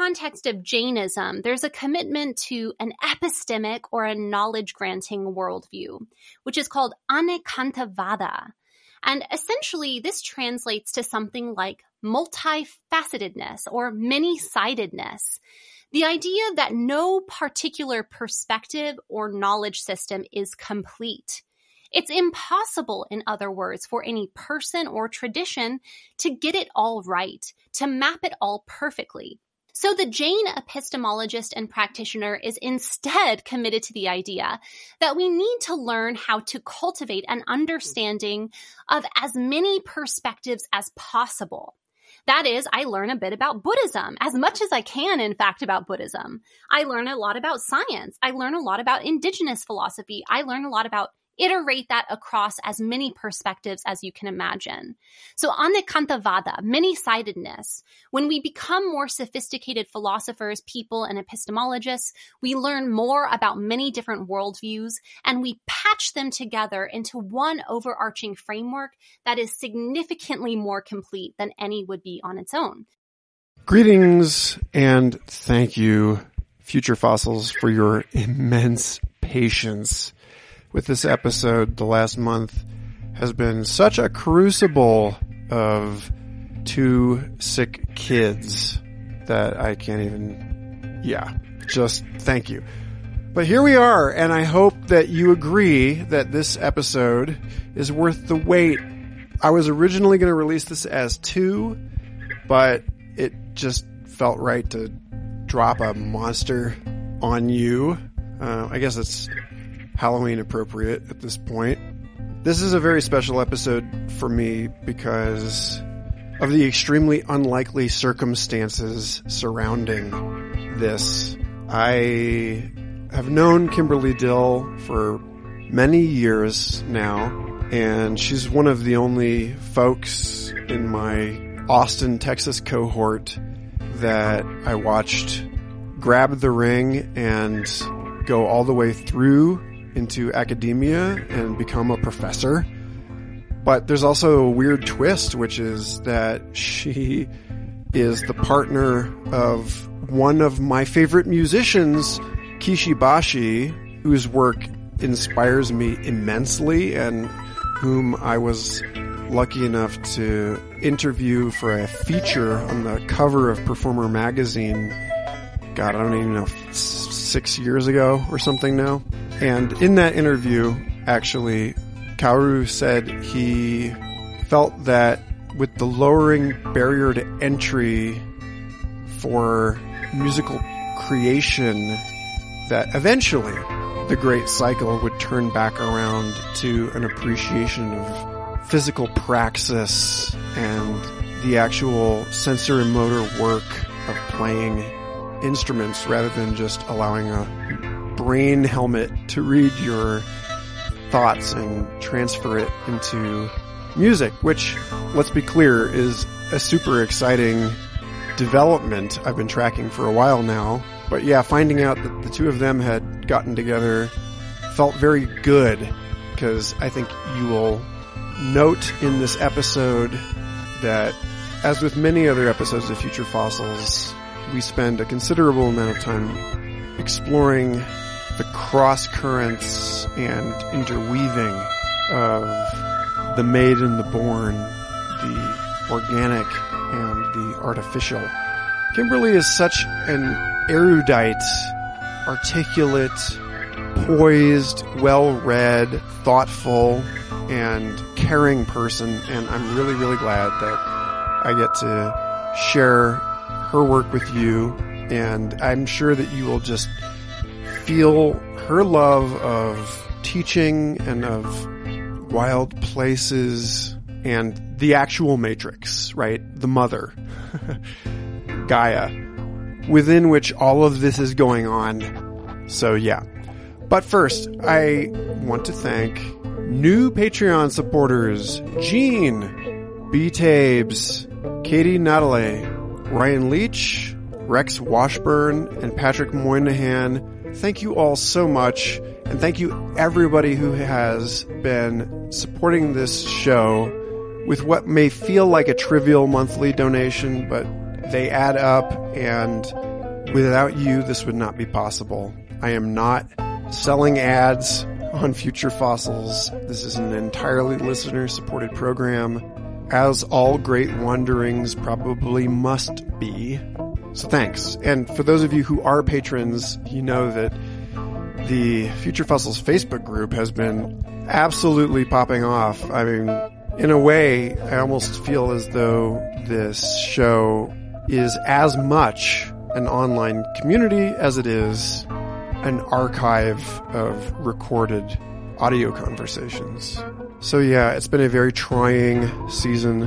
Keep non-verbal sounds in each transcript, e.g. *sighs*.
context of Jainism, there's a commitment to an epistemic or a knowledge granting worldview, which is called Anekantavada. And essentially, this translates to something like multifacetedness or many sidedness. The idea that no particular perspective or knowledge system is complete. It's impossible, in other words, for any person or tradition to get it all right, to map it all perfectly. So the Jain epistemologist and practitioner is instead committed to the idea that we need to learn how to cultivate an understanding of as many perspectives as possible. That is, I learn a bit about Buddhism, as much as I can, in fact, about Buddhism. I learn a lot about science. I learn a lot about indigenous philosophy. I learn a lot about iterate that across as many perspectives as you can imagine. So anekantavada, many-sidedness, when we become more sophisticated philosophers, people, and epistemologists, we learn more about many different worldviews and we patch them together into one overarching framework that is significantly more complete than any would be on its own. Greetings and thank you, Future Fossils, for your immense patience with this episode the last month has been such a crucible of two sick kids that I can't even, yeah, just thank you. But here we are, and I hope that you agree that this episode is worth the wait. I was originally going to release this as two, but it just felt right to drop a monster on you. Uh, I guess it's Halloween appropriate at this point. This is a very special episode for me because of the extremely unlikely circumstances surrounding this. I have known Kimberly Dill for many years now, and she's one of the only folks in my Austin, Texas cohort that I watched grab the ring and go all the way through into academia and become a professor. But there's also a weird twist, which is that she is the partner of one of my favorite musicians, Kishi Bashi, whose work inspires me immensely and whom I was lucky enough to interview for a feature on the cover of Performer magazine. God, I don't even know, six years ago or something now. And in that interview, actually, Kaoru said he felt that with the lowering barrier to entry for musical creation, that eventually the great cycle would turn back around to an appreciation of physical praxis and the actual sensory motor work of playing instruments rather than just allowing a brain helmet to read your thoughts and transfer it into music, which, let's be clear, is a super exciting development I've been tracking for a while now. But yeah, finding out that the two of them had gotten together felt very good because I think you will note in this episode that as with many other episodes of Future Fossils, we spend a considerable amount of time exploring the cross currents and interweaving of the made and the born, the organic and the artificial. Kimberly is such an erudite, articulate, poised, well-read, thoughtful, and caring person, and I'm really, really glad that I get to share her work with you, and I'm sure that you will just feel her love of teaching and of wild places and the actual matrix, right? The mother, *laughs* Gaia, within which all of this is going on. So yeah. But first, I want to thank new Patreon supporters, Gene, B. Tabes, Katie Natalie, Ryan Leach, Rex Washburn, and Patrick Moynihan Thank you all so much. And thank you everybody who has been supporting this show with what may feel like a trivial monthly donation, but they add up and without you, this would not be possible. I am not selling ads on Future Fossils. This is an entirely listener supported program, as all great wanderings probably must be. So thanks. And for those of you who are patrons, you know that the Future Fossils Facebook group has been absolutely popping off. I mean, in a way, I almost feel as though this show is as much an online community as it is an archive of recorded audio conversations. So yeah, it's been a very trying season,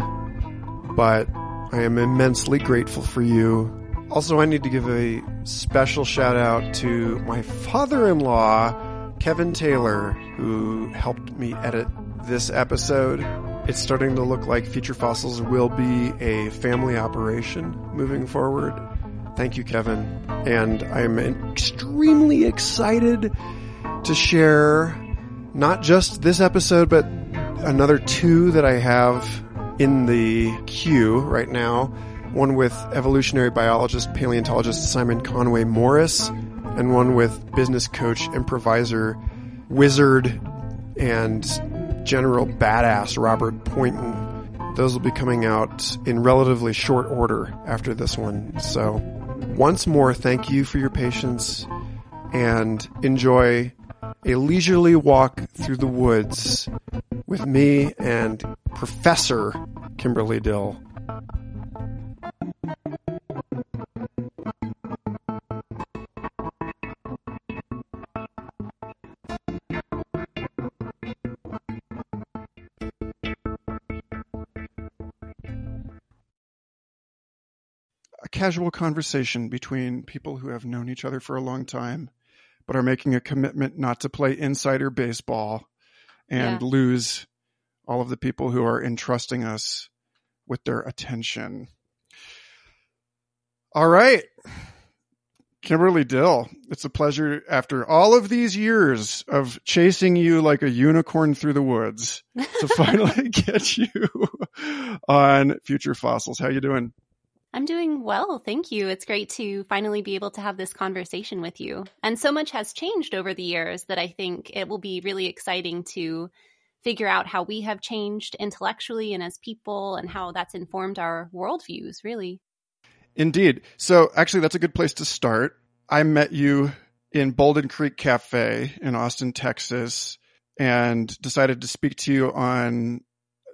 but I am immensely grateful for you. Also, I need to give a special shout out to my father-in-law, Kevin Taylor, who helped me edit this episode. It's starting to look like Future Fossils will be a family operation moving forward. Thank you, Kevin. And I'm extremely excited to share not just this episode, but another two that I have in the queue right now. One with evolutionary biologist, paleontologist Simon Conway Morris, and one with business coach, improviser, wizard, and general badass Robert Poynton. Those will be coming out in relatively short order after this one. So once more, thank you for your patience and enjoy a leisurely walk through the woods with me and Professor Kimberly Dill. A casual conversation between people who have known each other for a long time, but are making a commitment not to play insider baseball and yeah. lose all of the people who are entrusting us with their attention. All right. Kimberly Dill, it's a pleasure after all of these years of chasing you like a unicorn through the woods *laughs* to finally *laughs* get you on Future Fossils. How you doing? I'm doing well, thank you. It's great to finally be able to have this conversation with you. And so much has changed over the years that I think it will be really exciting to figure out how we have changed intellectually and as people and how that's informed our worldviews, really. Indeed. So, actually, that's a good place to start. I met you in Bouldin Creek Cafe in Austin, Texas, and decided to speak to you on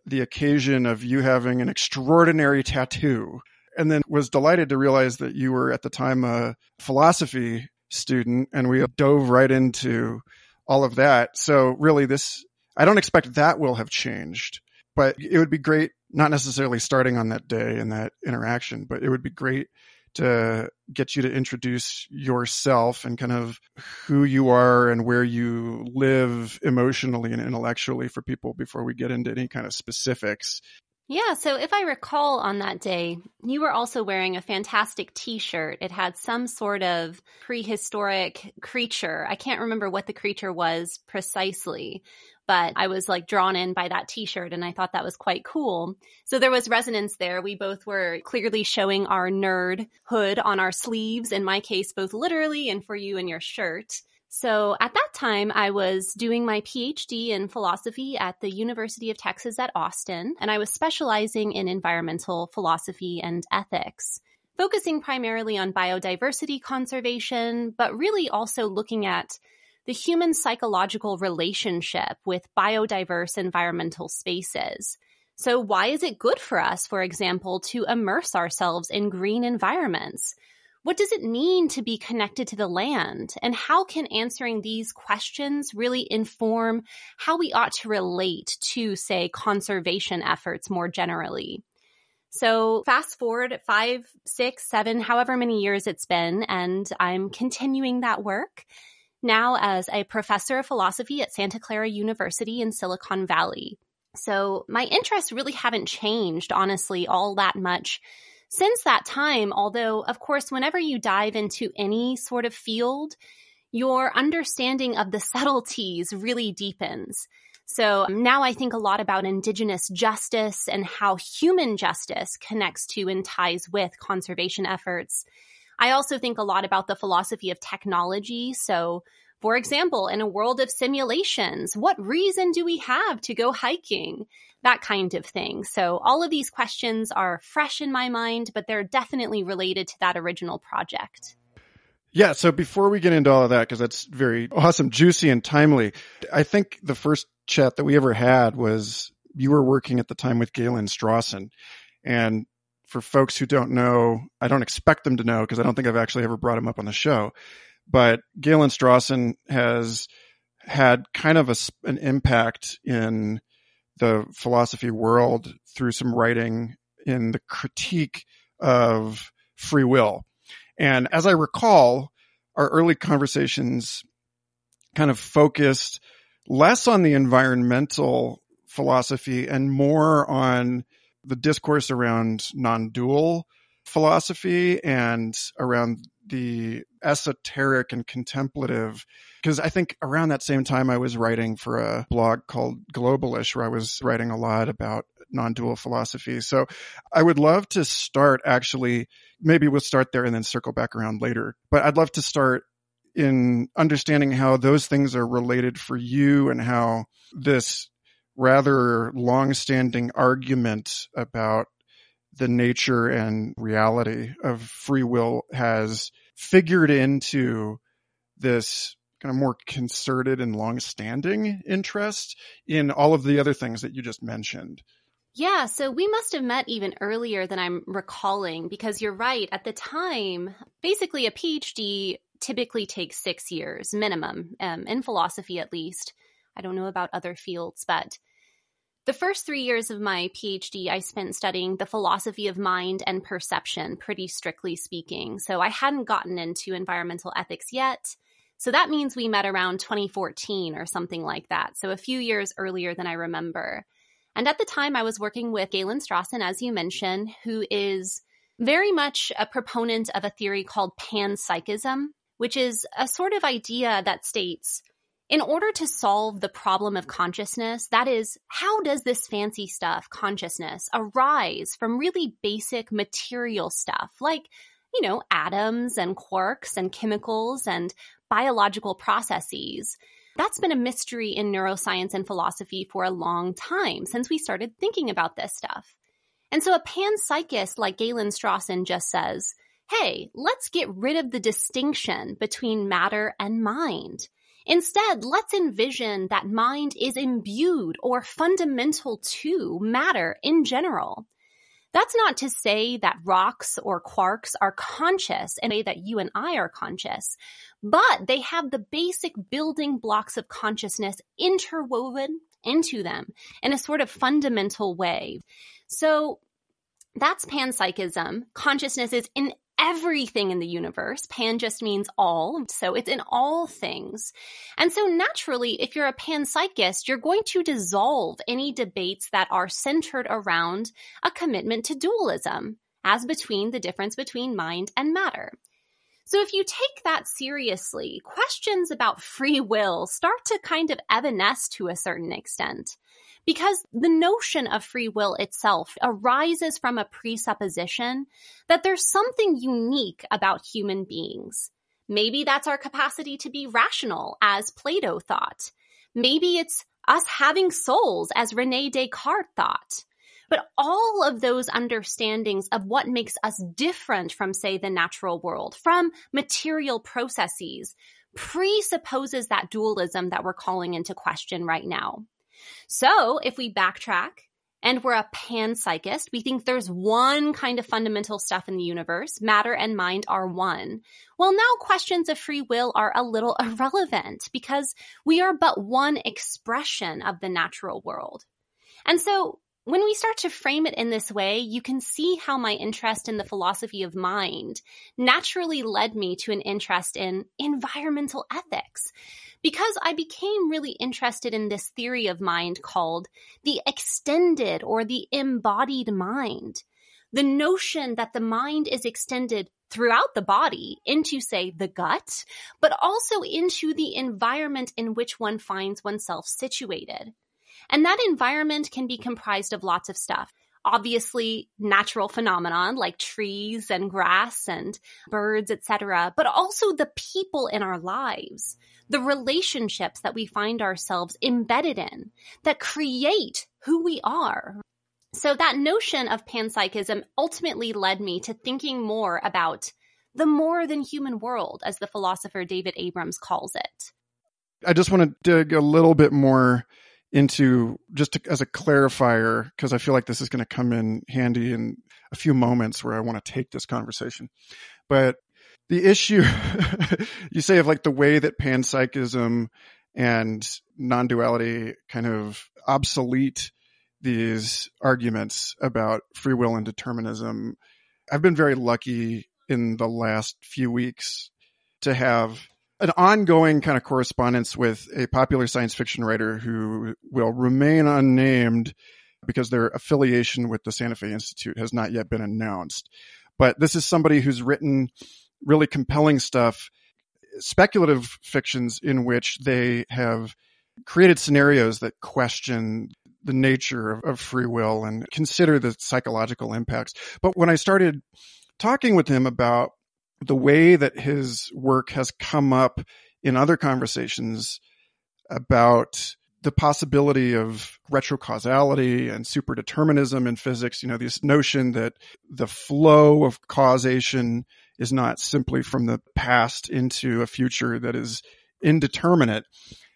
the occasion of you having an extraordinary tattoo and then was delighted to realize that you were at the time a philosophy student and we dove right into all of that. So really this, I don't expect that will have changed, but it would be great, not necessarily starting on that day and that interaction, but it would be great to get you to introduce yourself and kind of who you are and where you live emotionally and intellectually for people before we get into any kind of specifics. Yeah, so if I recall on that day, you were also wearing a fantastic t shirt. It had some sort of prehistoric creature. I can't remember what the creature was precisely, but I was like drawn in by that t shirt and I thought that was quite cool. So there was resonance there. We both were clearly showing our nerd hood on our sleeves, in my case, both literally and for you in your shirt. So at that time, I was doing my PhD in philosophy at the University of Texas at Austin, and I was specializing in environmental philosophy and ethics, focusing primarily on biodiversity conservation, but really also looking at the human psychological relationship with biodiverse environmental spaces. So, why is it good for us, for example, to immerse ourselves in green environments? What does it mean to be connected to the land? And how can answering these questions really inform how we ought to relate to, say, conservation efforts more generally? So fast forward five, six, seven, however many years it's been, and I'm continuing that work now as a professor of philosophy at Santa Clara University in Silicon Valley. So my interests really haven't changed, honestly, all that much since that time, although, of course, whenever you dive into any sort of field, your understanding of the *laughs* subtleties really deepens. So now I think a lot about indigenous justice and how human justice connects to and ties with conservation efforts. I also think a lot about the philosophy of technology. So for example, in a world of simulations, what reason do we have to go hiking? That kind of thing. So all of these questions are fresh in my mind, but they're definitely related to that original project. Yeah. So before we get into all of that, because that's very awesome, juicy, and timely, I think the first chat that we ever had was you were working at the time with Galen Strawson. And for folks who don't know, I don't expect them to know because I don't think I've actually ever brought him up on the show. But Galen Strawson has had kind of a, an impact in the philosophy world through some writing in the critique of free will. And as I recall, our early conversations kind of focused less on the environmental philosophy and more on the discourse around non-dual philosophy and around the esoteric and contemplative because I think around that same time I was writing for a blog called Globalish where I was writing a lot about non-dual philosophy. So I would love to start actually maybe we'll start there and then circle back around later. But I'd love to start in understanding how those things are related for you and how this rather long-standing argument about the nature and reality of free will has figured into this kind of more concerted and long-standing interest in all of the other things that you just mentioned. Yeah, so we must have met even earlier than I'm recalling because you're right. At the time, basically a PhD typically takes six years minimum, um, in philosophy at least. I don't know about other fields, but the first three years of my PhD, I spent studying the philosophy of mind and perception, pretty strictly speaking. So I hadn't gotten into environmental ethics yet. So that means we met around 2014 or something like that. So a few years earlier than I remember. And at the time, I was working with Galen Strawson, as you mentioned, who is very much a proponent of a theory called panpsychism, which is a sort of idea that states in order to solve the problem of consciousness, that is, how does this fancy stuff, consciousness, arise from really basic material stuff like, you know, atoms and quarks and chemicals and biological processes? That's been a mystery in neuroscience and philosophy for a long time since we started thinking about this stuff. And so a panpsychist like Galen Strawson just says, hey, let's get rid of the distinction between matter and mind. Instead, let's envision that mind is imbued or fundamental to matter in general. That's not to say that rocks or quarks are conscious in a way that you and I are conscious, but they have the basic building blocks of consciousness interwoven into them in a sort of fundamental way. So that's panpsychism. Consciousness is in everything in the universe. Pan just means all. So it's in all things. And so naturally, if you're a panpsychist, you're going to dissolve any debates that are centered around a commitment to dualism as between the difference between mind and matter. So if you take that seriously, questions about free will start to kind of evanesce to a certain extent. Because the notion of free will itself arises from a presupposition that there's something unique about human beings. Maybe that's our capacity to be rational, as Plato thought. Maybe it's us having souls, as Rene Descartes thought. But all of those understandings of what makes us different from, say, the natural world, from material processes, presupposes that dualism that we're calling into question right now. So if we backtrack and we're a panpsychist, we think there's one kind of fundamental stuff in the universe. Matter and mind are one. Well, now questions of free will are a little *laughs* irrelevant because we are but one expression of the natural world. And so when we start to frame it in this way, you can see how my interest in the philosophy of mind naturally led me to an interest in environmental ethics because I became really interested in this theory of mind called the extended or the embodied mind. The notion that the mind is extended throughout the body into, say, the gut, but also into the environment in which one finds oneself situated. And that environment can be comprised of lots of stuff. Obviously, natural phenomenon like trees and grass and birds, etc., but also the people in our lives, the relationships that we find ourselves embedded in that create who we are. So that notion of panpsychism ultimately led me to thinking more about the more than human world, as the philosopher David Abrams calls it. I just want to dig a little bit more into just to, as a clarifier because I feel like this is going to come in handy in a few moments where I want to take this conversation. But the issue *laughs* you say of like the way that panpsychism and non-duality kind of obsolete these arguments about free will and determinism. I've been very lucky in the last few weeks to have an ongoing kind of correspondence with a popular science fiction writer who will remain unnamed because their affiliation with the Santa Fe Institute has not yet been announced. But this is somebody who's written really compelling stuff, speculative fictions in which they have created scenarios that question the nature of, of free will and consider the psychological impacts. But when I started talking with him about the way that his work has come up in other conversations about the possibility of retrocausality and superdeterminism in physics, you know, this notion that the flow of causation is not simply from the past into a future that is indeterminate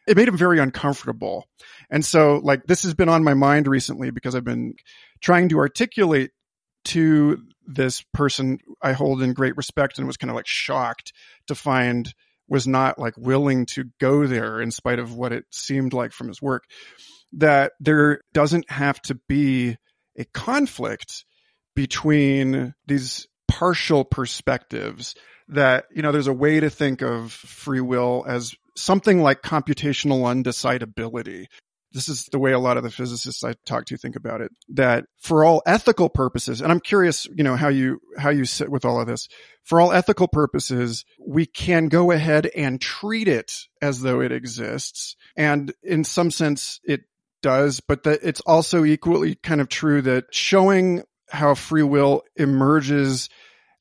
it made him very uncomfortable. And so like this has been on my mind recently because I've been trying to articulate to this person I hold in great respect and was kind of like shocked to find was not like willing to go there in spite of what it seemed like from his work that there doesn't have to be a conflict between these partial perspectives that you know there's a way to think of free will as something like computational undecidability. This is the way a lot of the physicists I talk to think about it. That for all ethical purposes, and I'm curious, you know, how you, how you sit with all of this. For all ethical purposes, we can go ahead and treat it as though it exists. And in some sense, it does, but that it's also equally kind of true that showing how free will emerges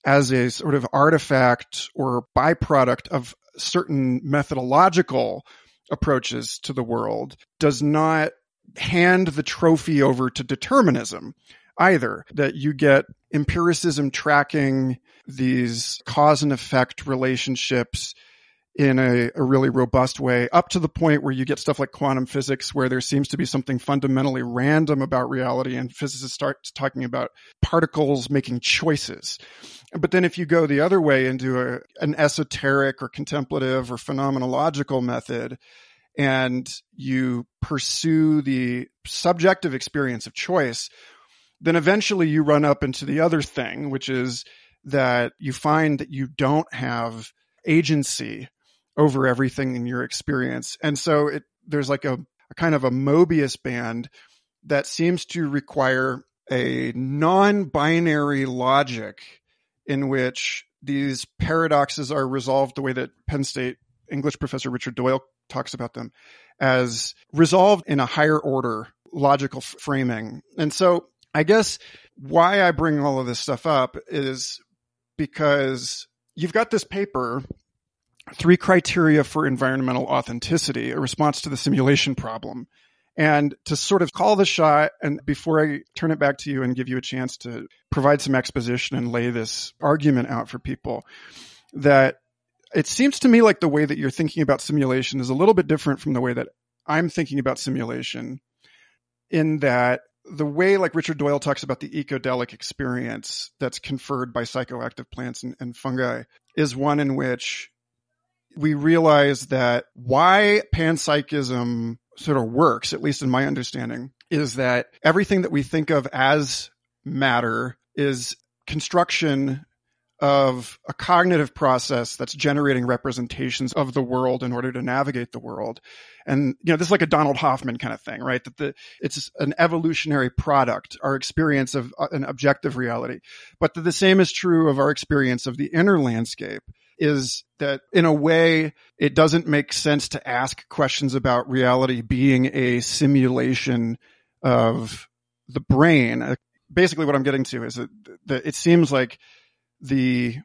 as a sort of artifact or byproduct of certain methodological approaches to the world does not hand the trophy over to determinism either. That you get empiricism tracking these cause and effect relationships in a, a, really robust way up to the point where you get stuff like quantum physics where there seems to be something fundamentally random about reality and physicists start talking about particles making choices. But then if you go the other way into a, an esoteric or contemplative or phenomenological method and you pursue the subjective experience of choice, then eventually you run up into the other thing, which is that you find that you don't have agency over everything in your experience. And so it, there's like a, a kind of a Mobius band that seems to require a non-binary logic in which these paradoxes are resolved the way that Penn State English professor Richard Doyle talks about them as resolved in a higher order logical framing. And so I guess why I bring all of this stuff up is because you've got this paper three criteria for environmental authenticity, a response to the simulation problem. And to sort of call the shot, and before I turn it back to you and give you a chance to provide some exposition and lay this argument out for people, that it seems to me like the way that you're thinking about simulation is a little bit different from the way that I'm thinking about simulation, in that the way like Richard Doyle talks about the ecodelic experience that's conferred by psychoactive plants and, and fungi is one in which we realize that why panpsychism sort of works, at least in my understanding, is that everything that we think of as matter is construction of a cognitive process that's generating representations of the world in order to navigate the world. And, you know, this is like a Donald Hoffman kind of thing, right? That the, it's an evolutionary product, our experience of uh, an objective reality. But the same is true of our experience of the inner landscape is that in a way, it doesn't make sense to ask questions about reality being a simulation of the brain. Uh, basically what I'm getting to is that, that it seems like the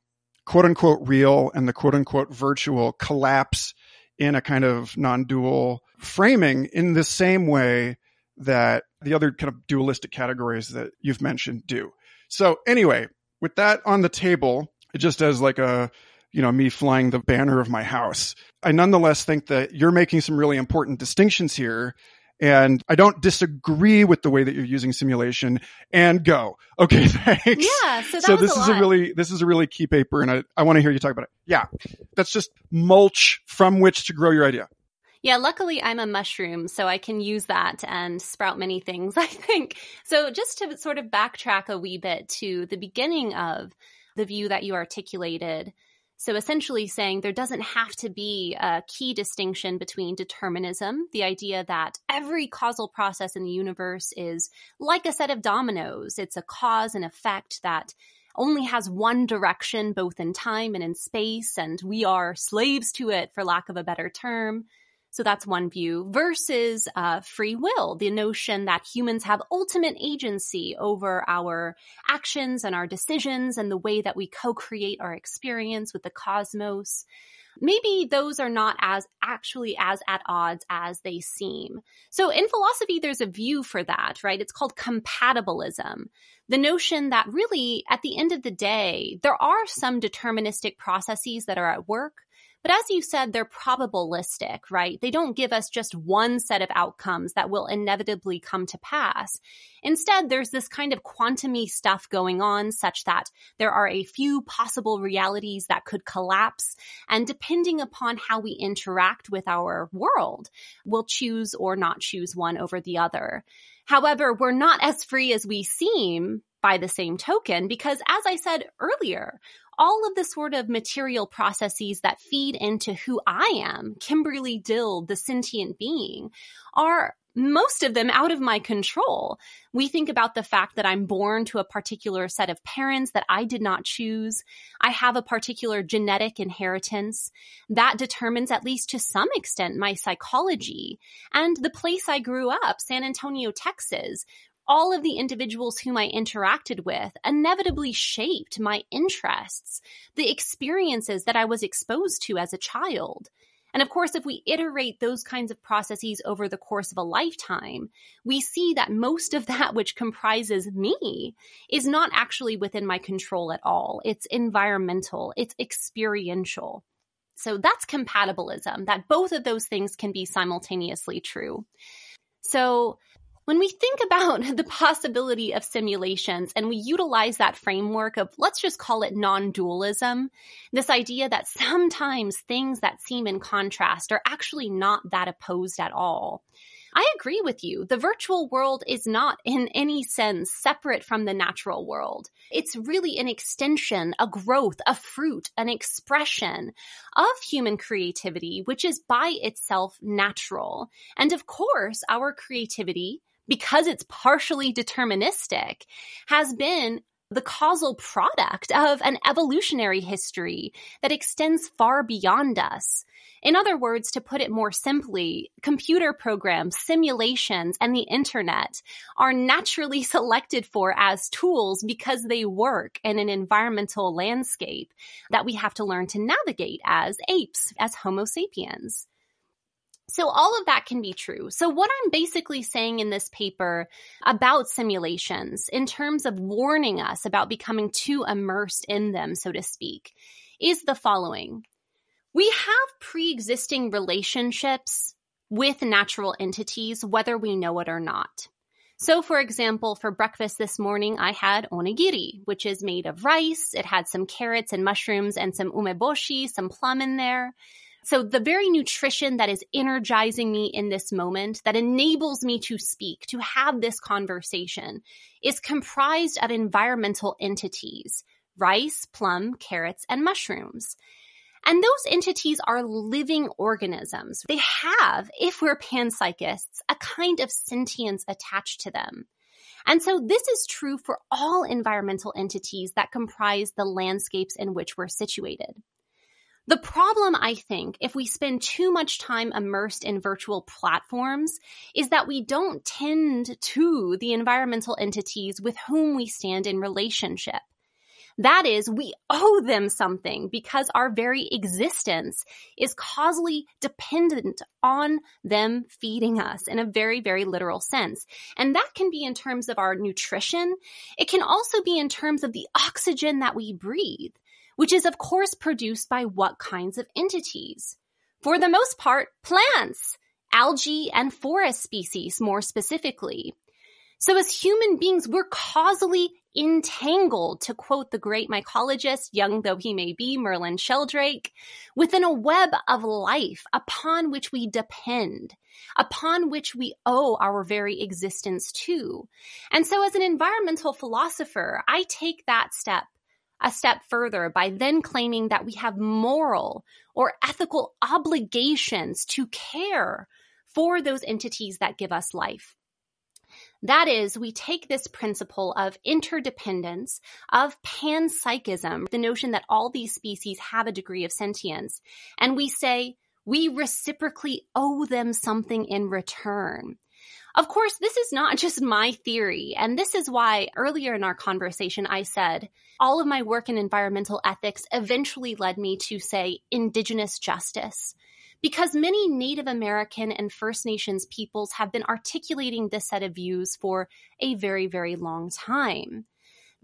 quote unquote real and the quote unquote virtual collapse in a kind of non-dual framing in the same way that the other kind of dualistic categories that you've mentioned do. So anyway, with that on the table, it just as like a, you know, me flying the banner of my house, I nonetheless think that you're making some really important distinctions here. And I don't disagree with the way that you're using simulation and go. *laughs* Okay, thanks. Yeah. So, so this a is lot. a really, this is a really key paper and I, I want to hear you talk about it. Yeah. That's just mulch from which to grow your idea. Yeah, luckily I'm a mushroom, so I can use that and sprout many things, *laughs* I think. So just to sort of backtrack a wee bit to the beginning of the view that you articulated. So essentially saying there doesn't have to be a key distinction between determinism, the idea that every causal process in the universe is like a set of dominoes. It's a cause and effect that only has one direction, both in time and in space, and we are slaves to it, for lack of a better term. So that's one view versus uh, free will, the notion that humans have ultimate agency over our actions and our decisions and the way that we co-create our experience with the cosmos. Maybe those are not as actually as at odds as they seem. So in philosophy, there's a view for that, right? It's called compatibilism. The notion that really at the end of the day, there are some deterministic processes that are at work but as you said, they're probabilistic, right? They don't give us just one set of outcomes that will inevitably come to pass. Instead, there's this kind of quantumy stuff going on such that there are a few possible realities that could collapse. And depending upon how we interact with our world, we'll choose or not choose one over the other. However, we're not as free as we seem by the same token because as I said earlier, all of the sort of material processes that feed into who I am, Kimberly Dill, the sentient being, are most of them out of my control. We think about the fact that I'm born to a particular set of parents that I did not choose. I have a particular genetic inheritance that determines, at least to some extent, my psychology and the place I grew up, San Antonio, Texas, all of the individuals whom I interacted with inevitably shaped my interests, the experiences that I was exposed to as a child. And of course, if we iterate those kinds of processes over the course of a lifetime, we see that most of that which comprises me is not actually within my control at all. It's environmental, it's experiential. So that's compatibilism, that both of those things can be simultaneously true. So when we think about *laughs* the possibility of simulations and we utilize that framework of, let's just call it non-dualism, this idea that sometimes things that seem in contrast are actually not that opposed at all. I agree with you. The virtual world is not in any sense separate from the natural world. It's really an extension, a growth, a fruit, an expression of human creativity, which is by itself natural. And of course, our creativity because it's partially deterministic, has been the causal product of an evolutionary history that extends far beyond us. In other words, to put it more simply, computer programs, simulations, and the internet are naturally *laughs* selected for as tools because they work in an environmental landscape that we have to learn to navigate as apes, as Homo sapiens. So all of that can be true. So what I'm basically saying in this paper about simulations in terms of warning us about becoming too immersed in them, so to speak, is the following. We have pre-existing relationships with natural entities, whether we know it or not. So, for example, for breakfast this morning, I had onigiri, which is made of rice. It had some carrots and mushrooms and some umeboshi, some plum in there. So the very nutrition that is energizing me in this moment, that enables me to speak, to have this conversation, is comprised of environmental entities, rice, plum, carrots, and mushrooms. And those entities are living organisms. They have, if we're panpsychists, a kind of sentience attached to them. And so this is true for all environmental entities that comprise the landscapes in which we're situated. The problem, I think, if we spend too much time immersed in virtual platforms is that we don't tend to the environmental entities with whom we stand in relationship. That is, we owe them something because our very existence is causally dependent on them feeding us in a very, very literal sense. And that can be in terms of our nutrition. It can also be in terms of the oxygen that we breathe, which is of course produced by what kinds of entities? For the most part, plants, algae and forest species more specifically. So as human beings, we're causally entangled, to quote the great mycologist, young though he may be, Merlin Sheldrake, within a web of life upon which we depend, upon which we owe our very existence to. And so as an environmental philosopher, I take that step a step further by then claiming that we have moral or ethical obligations to care for those entities that give us life. That is, we take this principle of interdependence, of panpsychism, the notion that all these species have a degree of sentience, and we say, we reciprocally owe them something in return. Of course, this is not *laughs* just my theory, and this is why earlier in our conversation I said all of my work in environmental ethics eventually led me to say indigenous justice because many Native American and First Nations peoples have been articulating this set of views for a very, very long time.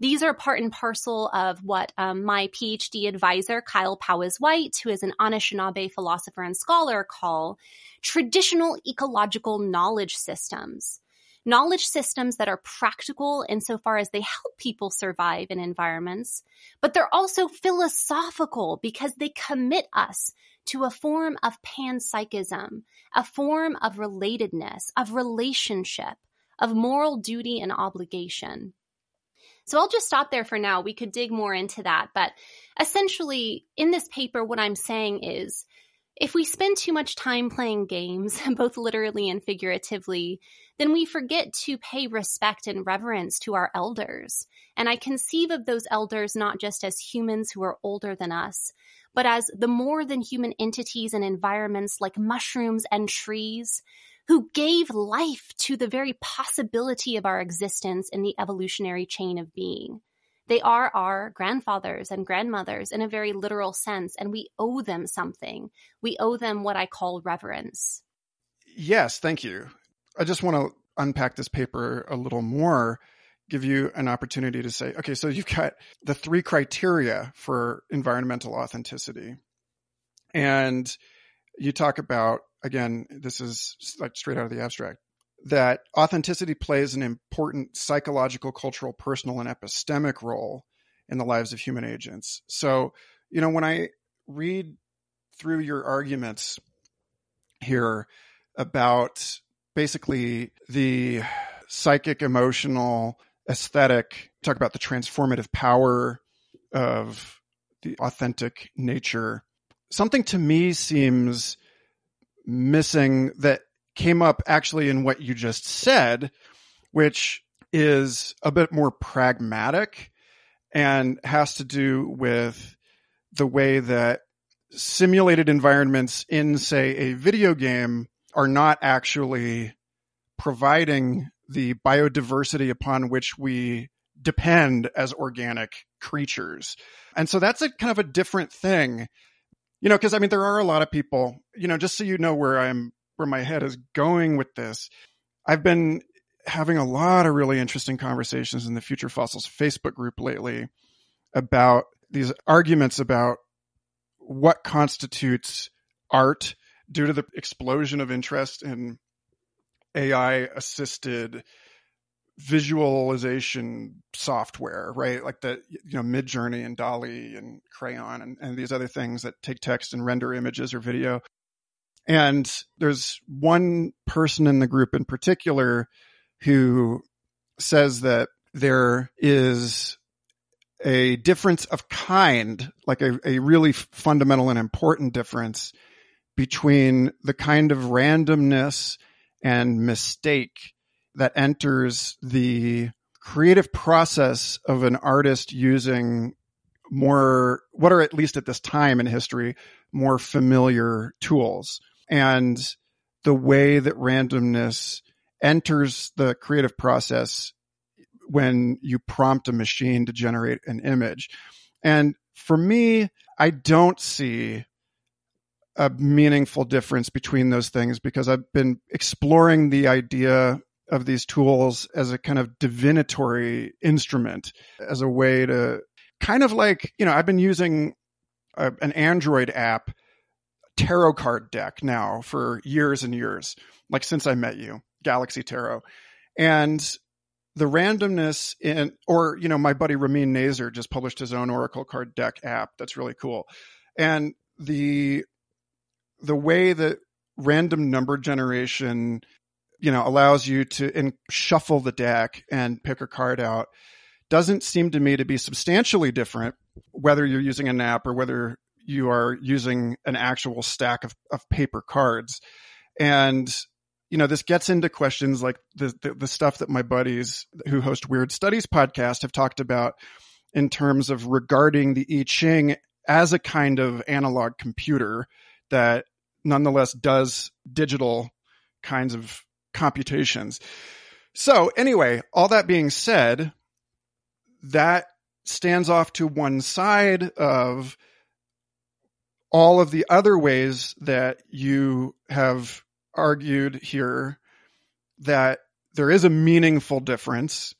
These are part and parcel of what um, my PhD advisor, Kyle Powys Whyte, who is an Anishinaabe philosopher and scholar, call traditional ecological knowledge systems. Knowledge systems that are practical insofar as they help people survive in environments, but they're also philosophical because they commit us to a form of panpsychism, a form of relatedness, of relationship, of moral duty and obligation. So I'll just stop there for now. We could dig more into that. But essentially, in this paper, what I'm saying is if we spend too much time playing games, *laughs* both literally and figuratively, then we forget to pay respect and reverence to our elders. And I conceive of those elders not just as humans who are older than us, but as the more than human entities and environments like mushrooms and trees who gave life to the very possibility of our existence in the evolutionary chain of being. They are our grandfathers and grandmothers in a very literal sense, and we owe them something. We owe them what I call reverence. Yes, thank you. I just want to unpack this paper a little more give you an opportunity to say, okay, so you've got the three criteria for environmental authenticity. And you talk about, again, this is like straight out of the abstract, that authenticity plays an important psychological, cultural, personal, and epistemic role in the lives of human agents. So, you know, when I read through your arguments here about basically the psychic, emotional, aesthetic, talk about the transformative power of the authentic nature. Something to me seems missing that came up actually in what you just said, which is a bit more pragmatic and has to do with the way that simulated environments in, say, a video game are not actually providing the biodiversity upon which we depend as organic creatures. And so that's a kind of a different thing. You know, because I mean, there are a lot of people, you know, just so you know where I'm, where my head is going with this. I've been having a lot of really interesting conversations in the Future Fossils Facebook group lately about these arguments about what constitutes art due to the explosion of interest in AI assisted visualization software, right? Like the, you know, Midjourney and DALL-E and Craiyon and, and these other things that take text and render images or video. And there's one person in the group in particular who says that there is a difference of kind, like a, a really fundamental and important difference between the kind of randomness and mistake that enters the creative process of an artist using more, what are at least at this time in history, more familiar tools. And the way that randomness enters the creative process when you prompt a machine to generate an image. And for me, I don't see a meaningful difference between those things because I've been exploring the idea of these tools as a kind of divinatory instrument, as a way to kind of like, you know, I've been using a, an Android app tarot card deck now for years and years, like since I met you, Galaxy Tarot. And the randomness in, or, you know, my buddy Ramin Nazer just published his own Oracle card deck app. That's really cool. And the, the way that random number generation, you know, allows you to in, shuffle the deck and pick a card out doesn't seem to me to be substantially different, whether you're using an app or whether you are using an actual stack of, of paper cards. And you know, this gets into questions like the, the, the stuff that my buddies who host Weird Studies podcast have talked about in terms of regarding the I Ching as a kind of analog computer that nonetheless does digital kinds of computations. So anyway, all that being said, that stands off to one side of all of the other ways that you have argued here that there is a meaningful difference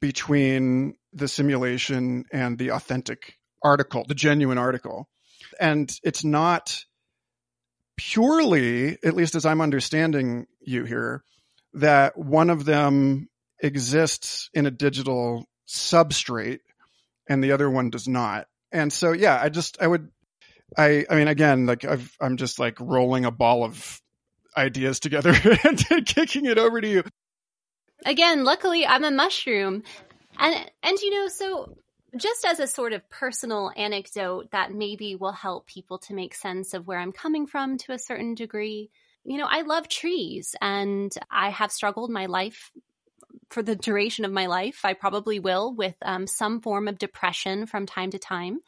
between the simulation and the authentic article, the genuine article. And it's not purely, at least as I'm understanding you here, that one of them exists in a digital substrate and the other one does not. And so, yeah, I just, I would, I, I mean, again, like I've, I'm just like rolling a ball of ideas together *laughs* and kicking it over to you. Again, luckily I'm a mushroom. And and you know, so just as a sort of personal anecdote that maybe will help people to make sense of where I'm coming from to a certain degree. You know, I love trees and I have struggled my life for the duration of my life. I probably will with um, some form of depression from time to time.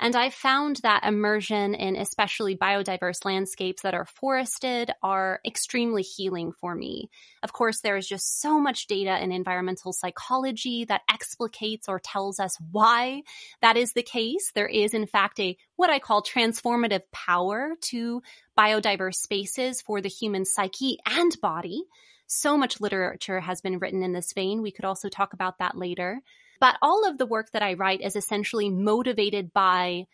And I found that immersion in especially biodiverse landscapes that are forested are extremely healing for me. Of course, there is just so much data in environmental psychology that explicates or tells us why that is the case. There is, in fact, a what I call transformative power to biodiverse spaces for the human psyche and body. So much literature has been written in this vein. We could also talk about that later. But all of the work that I write is essentially motivated by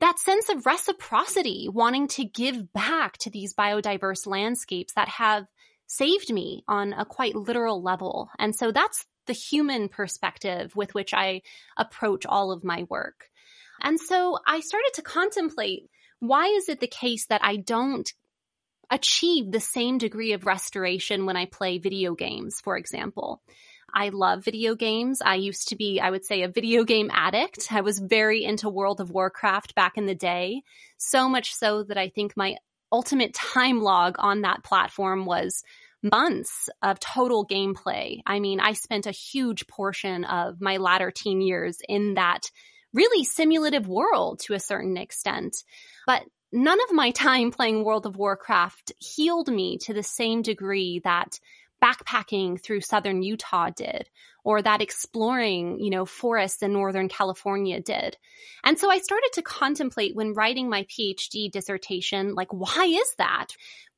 that sense of reciprocity, wanting to give back to these biodiverse landscapes that have saved me on a quite literal level. And so that's the human perspective with which I approach all of my work. And so I started to contemplate why is it the case that I don't achieve the same degree of restoration when I play video games, for example? I love video games. I used to be, I would say, a video game addict. I was very into World of Warcraft back in the day. So much so that I think my ultimate time log on that platform was months of total gameplay. I mean, I spent a huge portion of my latter teen years in that really simulative world to a certain extent. But none of my time playing World of Warcraft healed me to the same degree that backpacking through southern Utah did, or that exploring, you know, forests in Northern California did. And so I started to contemplate when writing my PhD dissertation, like, why is that?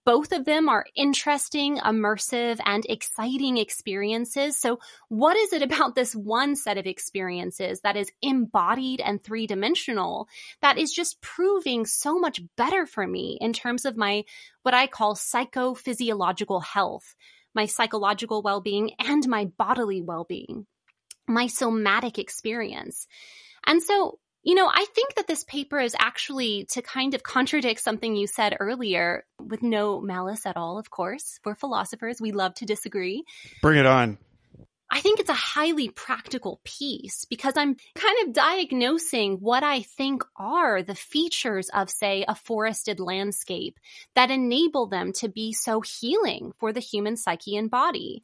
Both of them are interesting, immersive, and exciting experiences. So, what is it about this one set of experiences that is embodied and three dimensional that is just proving so much better for me in terms of my what I call psychophysiological health? My psychological well being, and my bodily well being, my somatic experience. And so, you know, I think that this paper is actually to kind of contradict something you said earlier with no malice at all, of course. We're philosophers, we love to disagree. Bring it on. I think it's a highly practical piece because I'm kind of diagnosing what I think are the features of, say, a forested landscape that enable them to be so healing for the human psyche and body.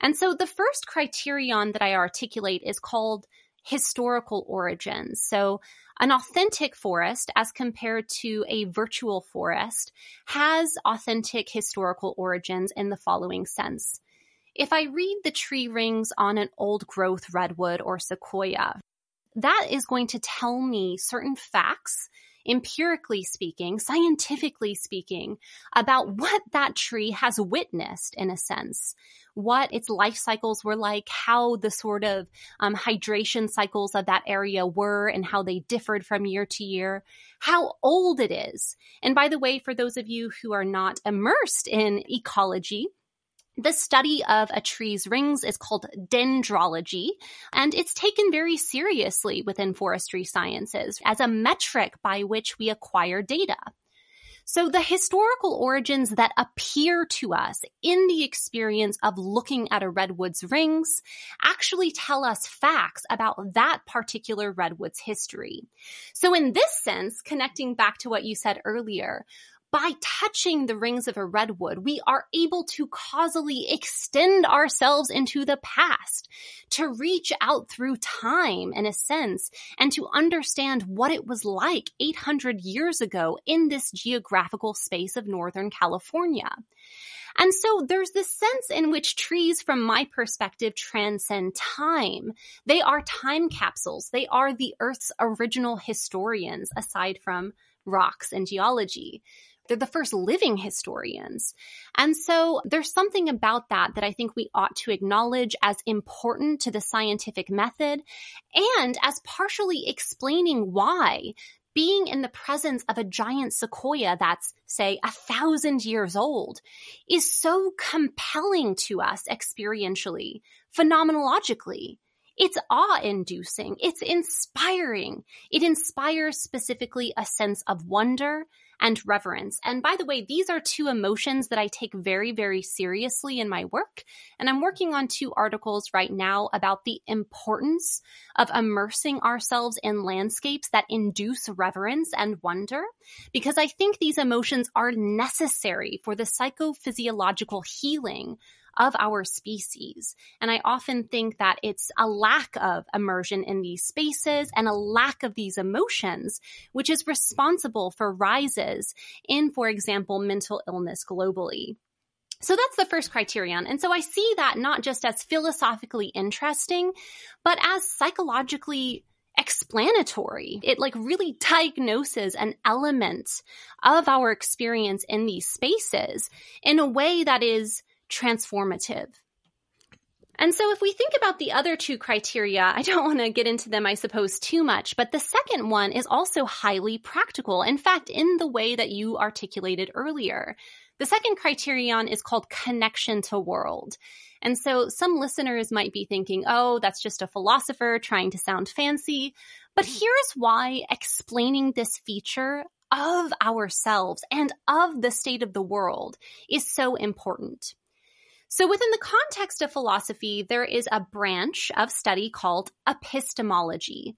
And so the first criterion that I articulate is called historical origins. So an authentic forest as compared to a virtual forest has authentic historical origins in the following sense. If I read the tree rings on an old growth redwood or sequoia, that is going to tell me certain facts empirically speaking, scientifically speaking, about what that tree has witnessed in a sense, what its life cycles were like, how the sort of um, hydration cycles of that area were and how they differed from year to year, how old it is. And by the way, for those of you who are not immersed in ecology, the study of a tree's rings is called dendrology, and it's taken very seriously within forestry sciences as a metric by which we acquire data. So the historical origins that appear to us in the experience of looking at a redwood's rings actually tell us facts about that particular redwood's history. So in this sense, connecting back to what you said earlier, by touching the rings of a redwood, we are able to causally extend ourselves into the past, to reach out through time in a sense, and to understand what it was like 800 years ago in this geographical space of Northern California. And so there's this sense in which trees, from my perspective, transcend time. They are time capsules. They are the Earth's original historians, aside from rocks and geology. They're the first living historians. And so there's something about that that I think we ought to acknowledge as important to the scientific method and as partially explaining why being in the presence of a giant sequoia that's, say, a thousand years old is so compelling to us experientially, phenomenologically. It's awe inducing. It's inspiring. It inspires specifically a sense of wonder and reverence. And by the way, these are two emotions that I take very, very seriously in my work. And I'm working on two articles right now about the importance of immersing ourselves in landscapes that induce reverence and wonder, because I think these emotions are necessary for the psychophysiological healing of our species. And I often think that it's a lack of immersion in these spaces and a lack of these emotions, which is responsible for rises in, for example, mental illness globally. So that's the first criterion. And so I see that not just as philosophically interesting, but as psychologically explanatory. It like really diagnoses an element of our experience in these spaces in a way that is transformative. And so if we think about the other two criteria, *laughs* I don't want to get into them, I suppose, too much, but the second one is also highly practical. In fact, in the way that you articulated earlier. The second criterion is called connection to world. And so some listeners might be thinking, oh, that's just a philosopher trying to sound fancy. But here's why explaining this feature of ourselves and of the state of the world is so important. So within the context of philosophy, there is a branch of study called epistemology.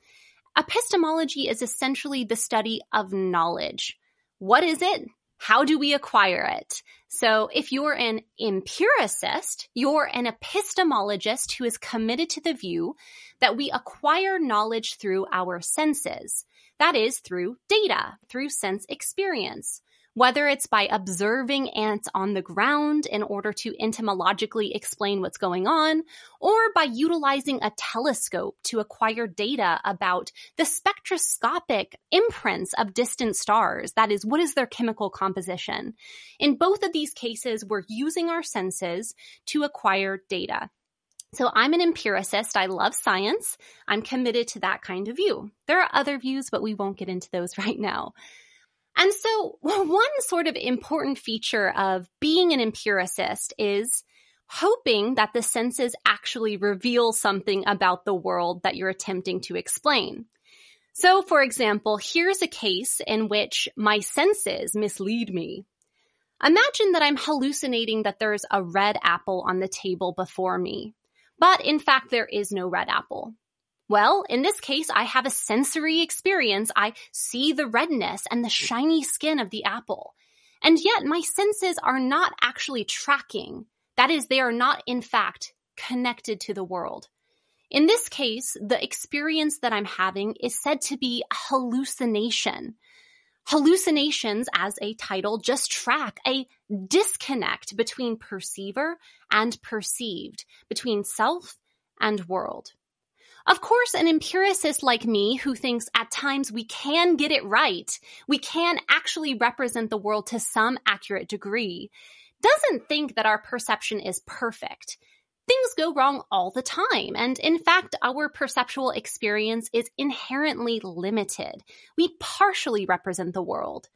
Epistemology is essentially the study of knowledge. What is it? How do we acquire it? So if you're an empiricist, you're an epistemologist who is committed to the view that we acquire knowledge through our senses. That is through data, through sense experience whether it's by observing ants on the ground in order to entomologically explain what's going on, or by utilizing a telescope to acquire data about the spectroscopic imprints of distant stars. That is, what is their chemical composition? In both of these cases, we're using our senses to acquire data. So I'm an empiricist. I love science. I'm committed to that kind of view. There are other views, but we won't get into those *laughs* right now. And so *laughs* one sort of important feature of being an empiricist is hoping that the senses actually reveal something about the world that you're attempting to explain. So, for example, here's a case in which my senses mislead me. Imagine that I'm hallucinating that there's a red apple on the table before me, but in fact, there is no red apple. Well, in this case, I have a sensory experience. I see the redness and the shiny skin of the apple. And yet my senses are not actually tracking. That is, they are not in fact connected to the world. In this case, the experience that I'm having is said to be a hallucination. Hallucinations, as a title, just track a disconnect between perceiver and perceived, between self and world. Of course, an empiricist like me who thinks at times we can get it right, we can actually represent the world to some accurate degree, doesn't think that our perception is perfect. Things go wrong all the time. And in fact, our perceptual experience is inherently limited. We partially represent the world.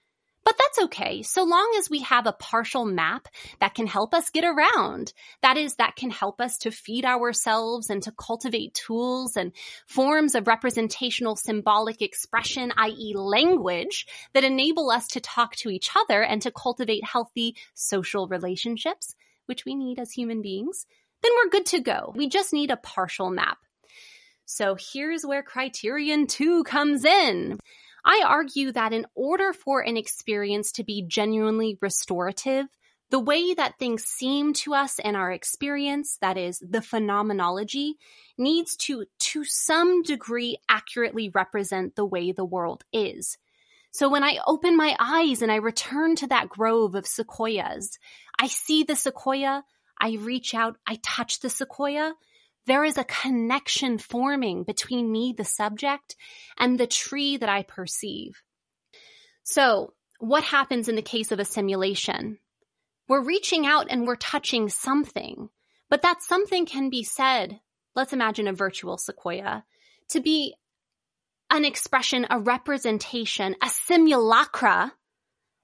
But that's okay, so long as we have a partial map that can help us get around. That is, that can help us to feed ourselves and to cultivate tools and forms of representational symbolic expression, i.e. language, that enable us to talk to each other and to cultivate healthy social relationships, which we need as human beings, then we're good to go. We just need a partial map. So here's where criterion two comes in. I argue that in order for an experience to be genuinely restorative, the way that things seem to us in our experience, that is, the phenomenology, needs to, to some degree, accurately represent the way the world is. So when I open my eyes and I return to that grove of sequoias, I see the sequoia, I reach out, I touch the sequoia, there is a connection forming between me, the subject, and the tree that I perceive. So, what happens in the case of a simulation? We're reaching out and we're touching something, but that something can be said, let's imagine a virtual sequoia, to be an expression, a representation, a simulacra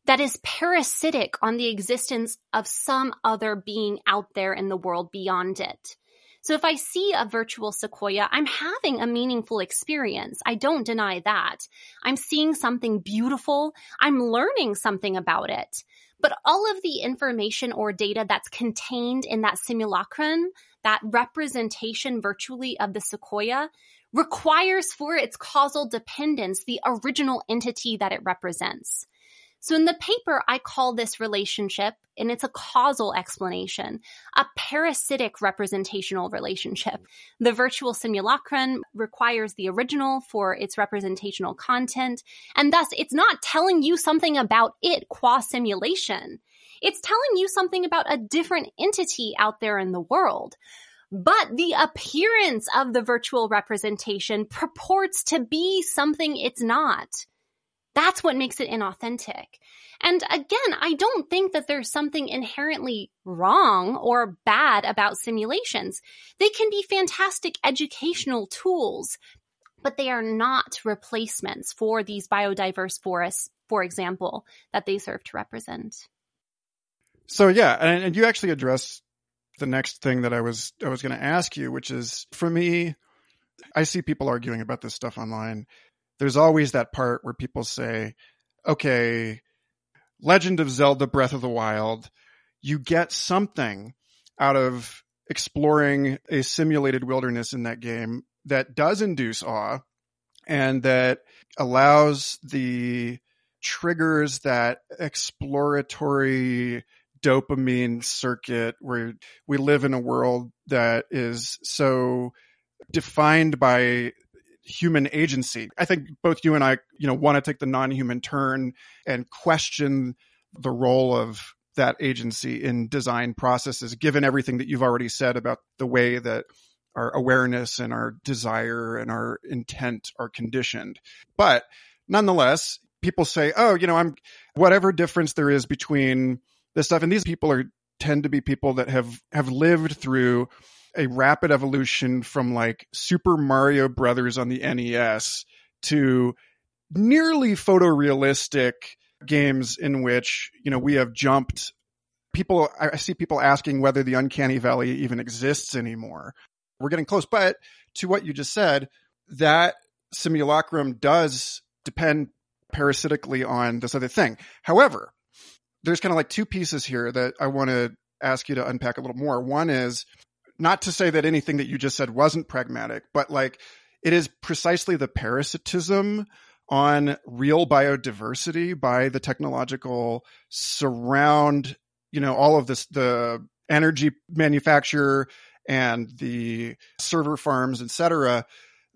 that is parasitic on the existence of some other being out there in the world beyond it. So if I see a virtual sequoia, I'm having a meaningful experience. I don't deny that. I'm seeing something beautiful. I'm learning something about it. But all of the information or data that's contained in that simulacrum, that representation virtually of the sequoia, requires for its causal dependence the original entity that it represents. So in the paper, I call this relationship, and it's a causal explanation, a parasitic representational relationship. The virtual simulacrum requires the original for its representational content, and thus it's not telling you something about it qua simulation. It's telling you something about a different entity out there in the world. But the appearance of the virtual representation purports to be something it's not. That's what makes it inauthentic. And again, I don't think that there's something inherently wrong or bad about simulations. They can be fantastic educational tools, but they are not replacements for these biodiverse forests, for example, that they serve to represent. So yeah, and, and you actually address the next thing that I was I was going to ask you, which is for me, I see people arguing about this stuff online there's always that part where people say, okay, Legend of Zelda Breath of the Wild, you get something out of exploring a simulated wilderness in that game that does induce awe and that allows the triggers that exploratory dopamine circuit where we live in a world that is so defined by human agency. I think both you and I, you know, want to take the non-human turn and question the role of that agency in design processes, given everything that you've already said about the way that our awareness and our desire and our intent are conditioned. But nonetheless, people say, oh, you know, I'm whatever difference there is between this stuff. And these people are tend to be people that have have lived through a rapid evolution from like Super Mario Brothers on the NES to nearly photorealistic games in which, you know, we have jumped people I see people asking whether the uncanny valley even exists anymore. We're getting close, but to what you just said, that simulacrum does depend parasitically on this other thing. However, there's kind of like two pieces here that I want to ask you to unpack a little more. One is not to say that anything that you just said wasn't pragmatic, but like it is precisely the parasitism on real biodiversity by the technological surround, you know, all of this, the energy manufacture and the server farms, etc.,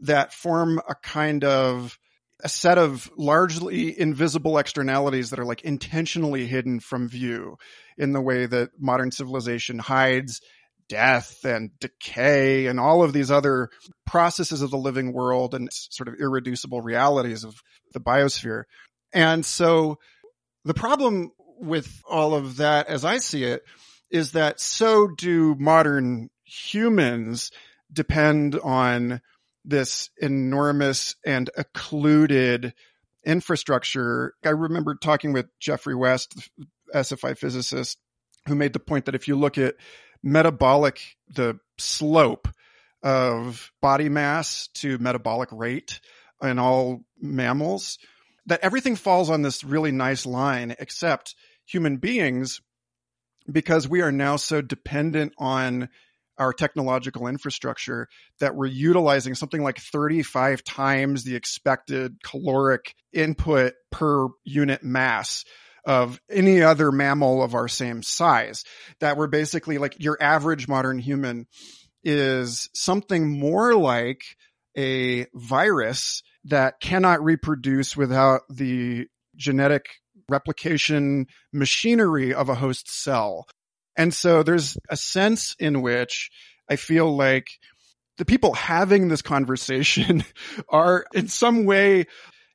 that form a kind of a set of largely invisible externalities that are like intentionally hidden from view in the way that modern civilization hides death and decay and all of these other processes of the living world and sort of irreducible realities of the biosphere. And so the problem with all of that, as I see it, is that so do modern humans depend on this enormous and occluded infrastructure. I remember talking with Geoffrey West, SFI physicist, who made the point that if you look at metabolic, the slope of body mass to metabolic rate in all mammals, that everything falls on this really nice line except human beings because we are now so dependent on our technological infrastructure that we're utilizing something like 35 times the expected caloric input per unit mass of any other mammal of our same size. That we're basically like your average modern human is something more like a virus that cannot reproduce without the genetic replication machinery of a host cell. And so there's a sense in which I feel like the people having this conversation *laughs* are in some way,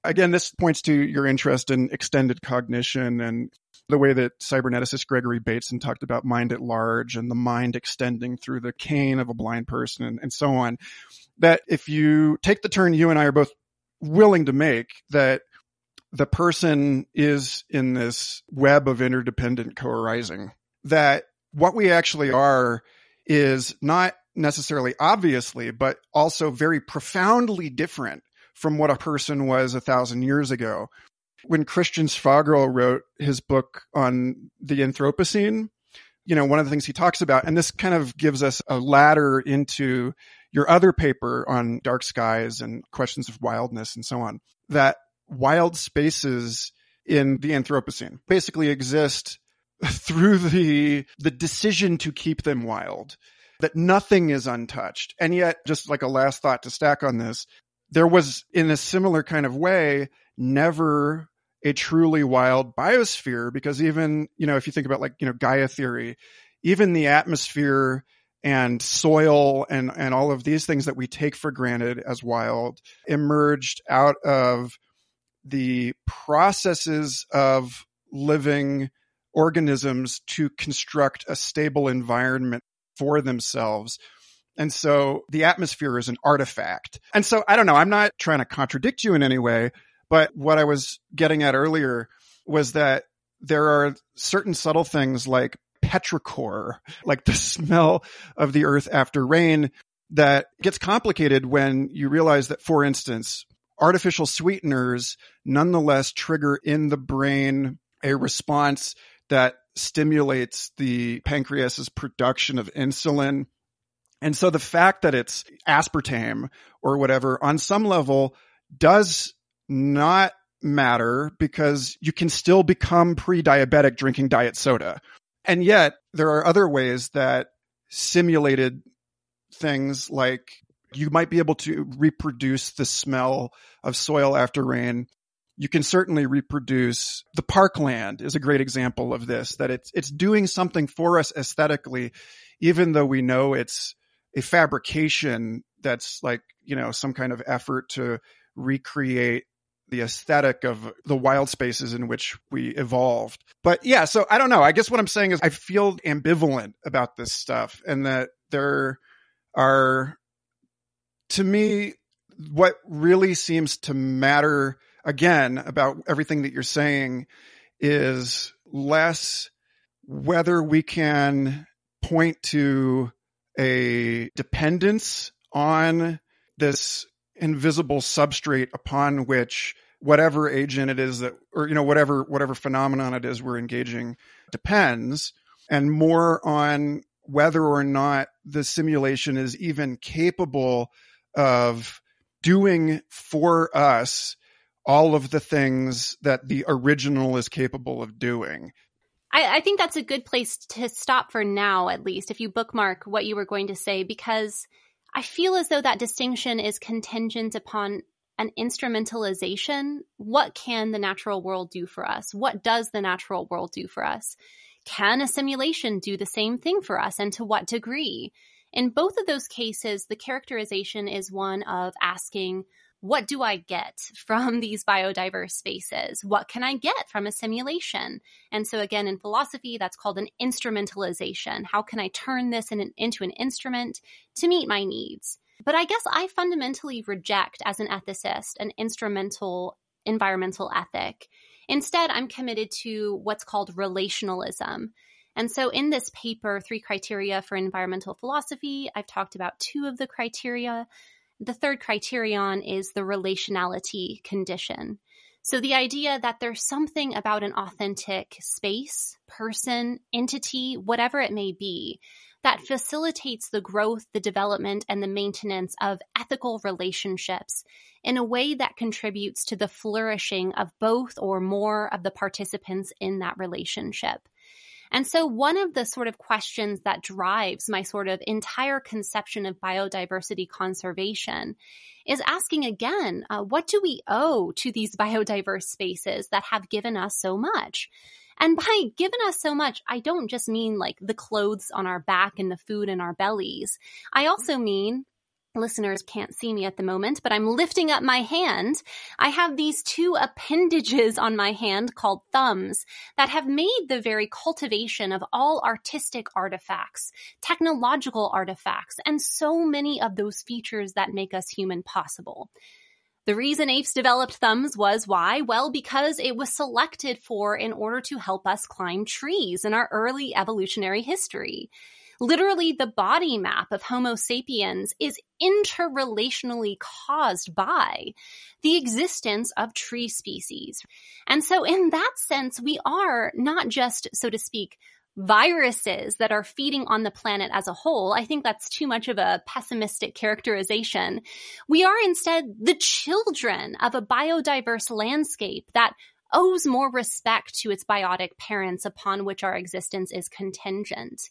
again, this points to your interest in extended cognition and the way that cyberneticist Gregory Bateson talked about mind at large and the mind extending through the cane of a blind person and, and so on. That if you take the turn you and I are both willing to make, that the person is in this web of interdependent co-arising, that what we actually are is not necessarily obviously, but also very profoundly different from what a person was a thousand years ago. When Christian Schwagerl wrote his book on the Anthropocene, you know, one of the things he talks about, and this kind of gives us a ladder into your other paper on dark skies and questions of wildness and so on, that wild spaces in the Anthropocene basically exist through the the decision to keep them wild that nothing is untouched and yet just like a last thought to stack on this there was in a similar kind of way never a truly wild biosphere because even you know if you think about like you know gaia theory even the atmosphere and soil and and all of these things that we take for granted as wild emerged out of the processes of living organisms to construct a stable environment for themselves. And so the atmosphere is an artifact. And so I don't know, I'm not trying to contradict you in any way, but what I was getting at earlier was that there are certain subtle things like petrichor, like the *laughs* smell of the earth after rain that gets complicated when you realize that, for instance, artificial sweeteners nonetheless trigger in the brain a response that stimulates the pancreas's production of insulin. And so the fact that it's aspartame or whatever on some level does not matter because you can still become pre-diabetic drinking diet soda. And yet there are other ways that simulated things like you might be able to reproduce the smell of soil after rain you can certainly reproduce the parkland is a great example of this that it's it's doing something for us aesthetically even though we know it's a fabrication that's like you know some kind of effort to recreate the aesthetic of the wild spaces in which we evolved. But yeah, so I don't know. I guess what I'm saying is I feel ambivalent about this stuff and that there are to me what really seems to matter again about everything that you're saying is less whether we can point to a dependence on this invisible substrate upon which whatever agent it is that or you know whatever whatever phenomenon it is we're engaging depends and more on whether or not the simulation is even capable of doing for us all of the things that the original is capable of doing. I, I think that's a good place to stop for now, at least, if you bookmark what you were going to say, because I feel as though that distinction is contingent upon an instrumentalization. What can the natural world do for us? What does the natural world do for us? Can a simulation do the same thing for us and to what degree? In both of those cases, the characterization is one of asking, what do I get from *laughs* these biodiverse spaces? What can I get from a simulation? And so, again, in philosophy, that's called an instrumentalization. How can I turn this in an, into an instrument to meet my needs? But I guess I fundamentally reject, as an ethicist, an instrumental environmental ethic. Instead, I'm committed to what's called relationalism. And so in this paper, Three Criteria for Environmental Philosophy, I've talked about two of the criteria. The third criterion is the relationality condition. So the idea that there's something about an authentic space, person, entity, whatever it may be, that facilitates the growth, the development, and the maintenance of ethical relationships in a way that contributes to the flourishing of both or more of the participants in that relationship. And so one of the sort of questions that drives my sort of entire conception of biodiversity conservation is asking again, uh, what do we owe to these *laughs* biodiverse spaces that have given us so much? And by given us so much, I don't just mean like the clothes on our back and the food in our bellies. I also mean listeners can't see me at the moment, but I'm lifting up my hand. I have these two appendages on my hand called thumbs that have made the very cultivation of all artistic artifacts, technological artifacts, and so many of those features that make us human possible. The reason apes developed thumbs was why? Well, because it was selected for in order to help us climb trees in our early evolutionary history. Literally, the body map of Homo sapiens is interrelationally caused by the existence of tree species. And so, in that sense, we are not just, so to speak, viruses that are feeding on the planet as a whole. I think that's too much of a pessimistic characterization. We are instead the children of a biodiverse landscape that owes more respect to its biotic parents upon which our existence is contingent.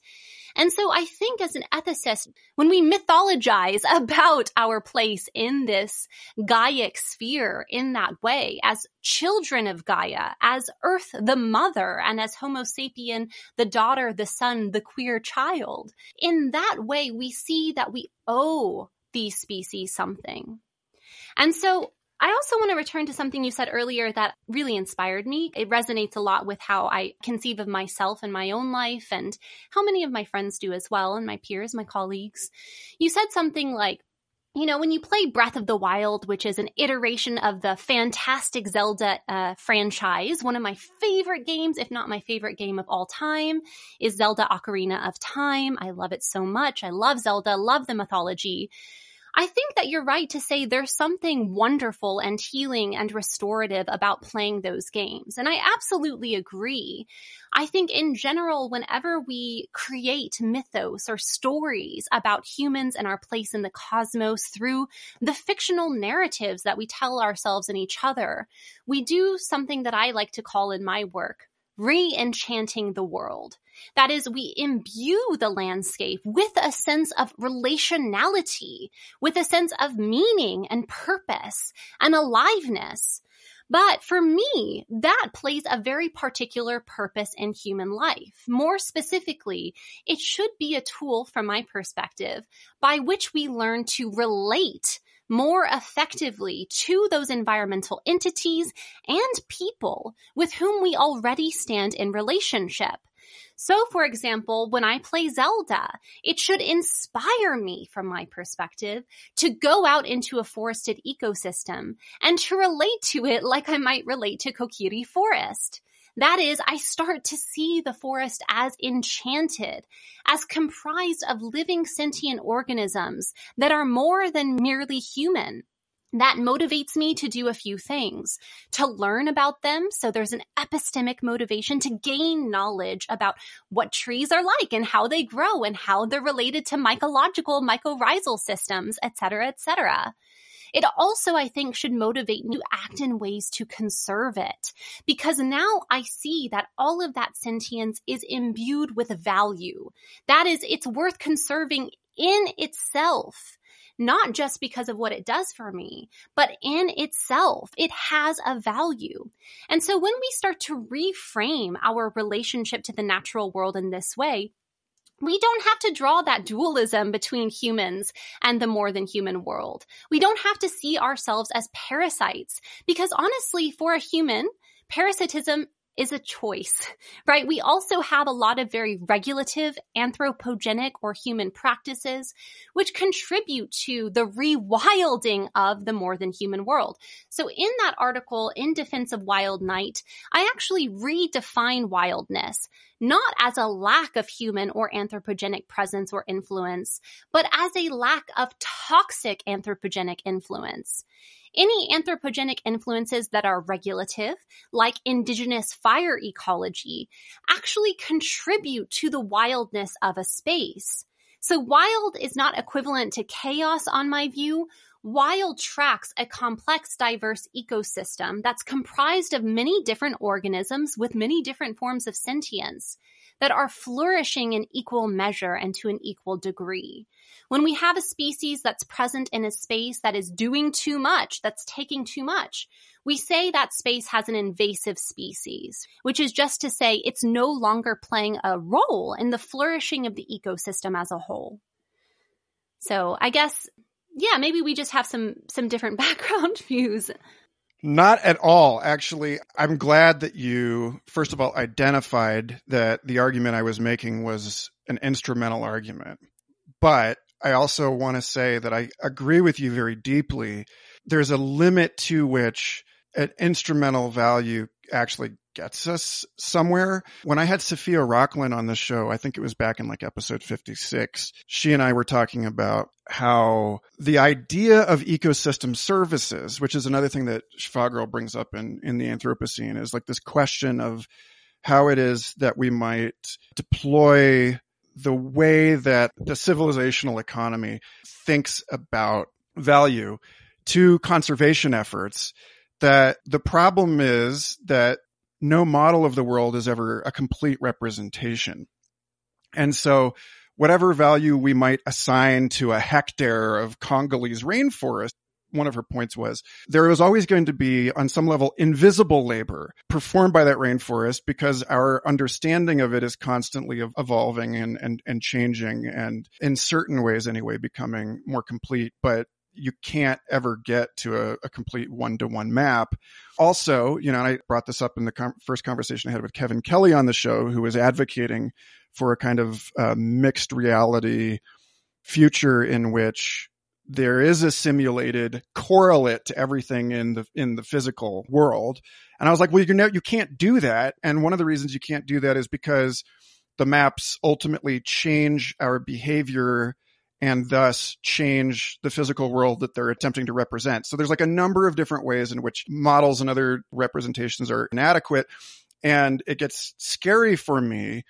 And so I think as an ethicist, when we mythologize *laughs* about our place in this Gaiac sphere in that way, as children of Gaia, as Earth the mother, and as Homo sapien, the daughter, the son, the queer child, in that way we see that we owe these species something. And so I also want to return to something you said earlier that really inspired me. It resonates a lot with how I conceive of myself and my own life and how many of my friends do as well, and my peers, my colleagues. You said something like, you know, when you play Breath of the Wild, which is an iteration of the fantastic Zelda uh, franchise, one of my favorite games, if not my favorite game of all time, is Zelda Ocarina of Time. I love it so much. I love Zelda, love the mythology. I think that you're right to say there's something wonderful and healing and restorative about playing those games. And I absolutely agree. I think in general, whenever we create mythos or stories about humans and our place in the cosmos through the fictional narratives that we tell ourselves and each other, we do something that I like to call in my work re-enchanting the world. That is, we imbue the landscape with a sense of relationality, with a sense of meaning and purpose and aliveness. But for me, that plays a very particular purpose in human life. More specifically, it should be a tool from my perspective by which we learn to relate more effectively to those environmental entities and people with whom we already stand in relationship. So, for example, when I play Zelda, it should inspire me, from my perspective, to go out into a forested ecosystem and to relate to it like I might relate to Kokiri Forest. That is, I start to see the forest as enchanted, as comprised of living sentient organisms that are more than merely human. That motivates me to do a few things. To learn about them so there's an epistemic motivation to gain knowledge about what trees are like and how they grow and how they're related to mycological mycorrhizal systems etc etc it also, I think, should motivate me to act in ways to conserve it. Because now I see that all of that sentience is imbued with value. That is, it's worth conserving in itself not just because of what it does for me, but in itself, it has a value. And so when we start to reframe our relationship to the natural world in this way, we don't have to draw that dualism between humans and the more than human world. We don't have to see ourselves as parasites because honestly, for a human, parasitism is a choice, *laughs* right? We also have a lot of very regulative, anthropogenic, or human practices, which contribute to the rewilding of the more than human world. So in that article, In Defense of Wild Night, I actually redefine wildness, not as a lack of human or anthropogenic presence or influence, but as a lack of toxic anthropogenic influence. Any anthropogenic influences that are regulative, like indigenous fire ecology, actually contribute to the wildness of a space. So wild is not equivalent to chaos on my view. Wild tracks a complex, diverse ecosystem that's comprised of many different organisms with many different forms of sentience that are flourishing in equal measure and to an equal degree. When we have a species that's present in a space that is doing too much, that's taking too much, we say that space has an invasive species, which is just to say it's no longer playing a role in the flourishing of the ecosystem as a whole. So I guess, yeah, maybe we just have some, some different *laughs* background views. Not at all. Actually, I'm glad that you, first of all, identified that the argument I was making was an instrumental argument. But I also want to say that I agree with you very deeply. There's a limit to which an instrumental value actually gets us somewhere. When I had Sophia Rokhlin on the show, I think it was back in like episode 56, she and I were talking about how the idea of ecosystem services, which is another thing that Schwagerl brings up in, in the Anthropocene, is like this question of how it is that we might deploy the way that the civilizational economy thinks about value to conservation efforts that the problem is that no model of the world is ever a complete representation. And so whatever value we might assign to a hectare of Congolese rainforest one of her points was there was always going to be on some level invisible labor performed by that rainforest because our understanding of it is constantly evolving and, and, and changing and in certain ways anyway becoming more complete. But you can't ever get to a, a complete one to one map. Also, you know, I brought this up in the com- first conversation I had with Kevin Kelly on the show, who was advocating for a kind of uh, mixed reality future in which there is a simulated correlate to everything in the in the physical world and i was like well you know you can't do that and one of the reasons you can't do that is because the maps ultimately change our behavior and thus change the physical world that they're attempting to represent so there's like a number of different ways in which models and other representations are inadequate and it gets scary for me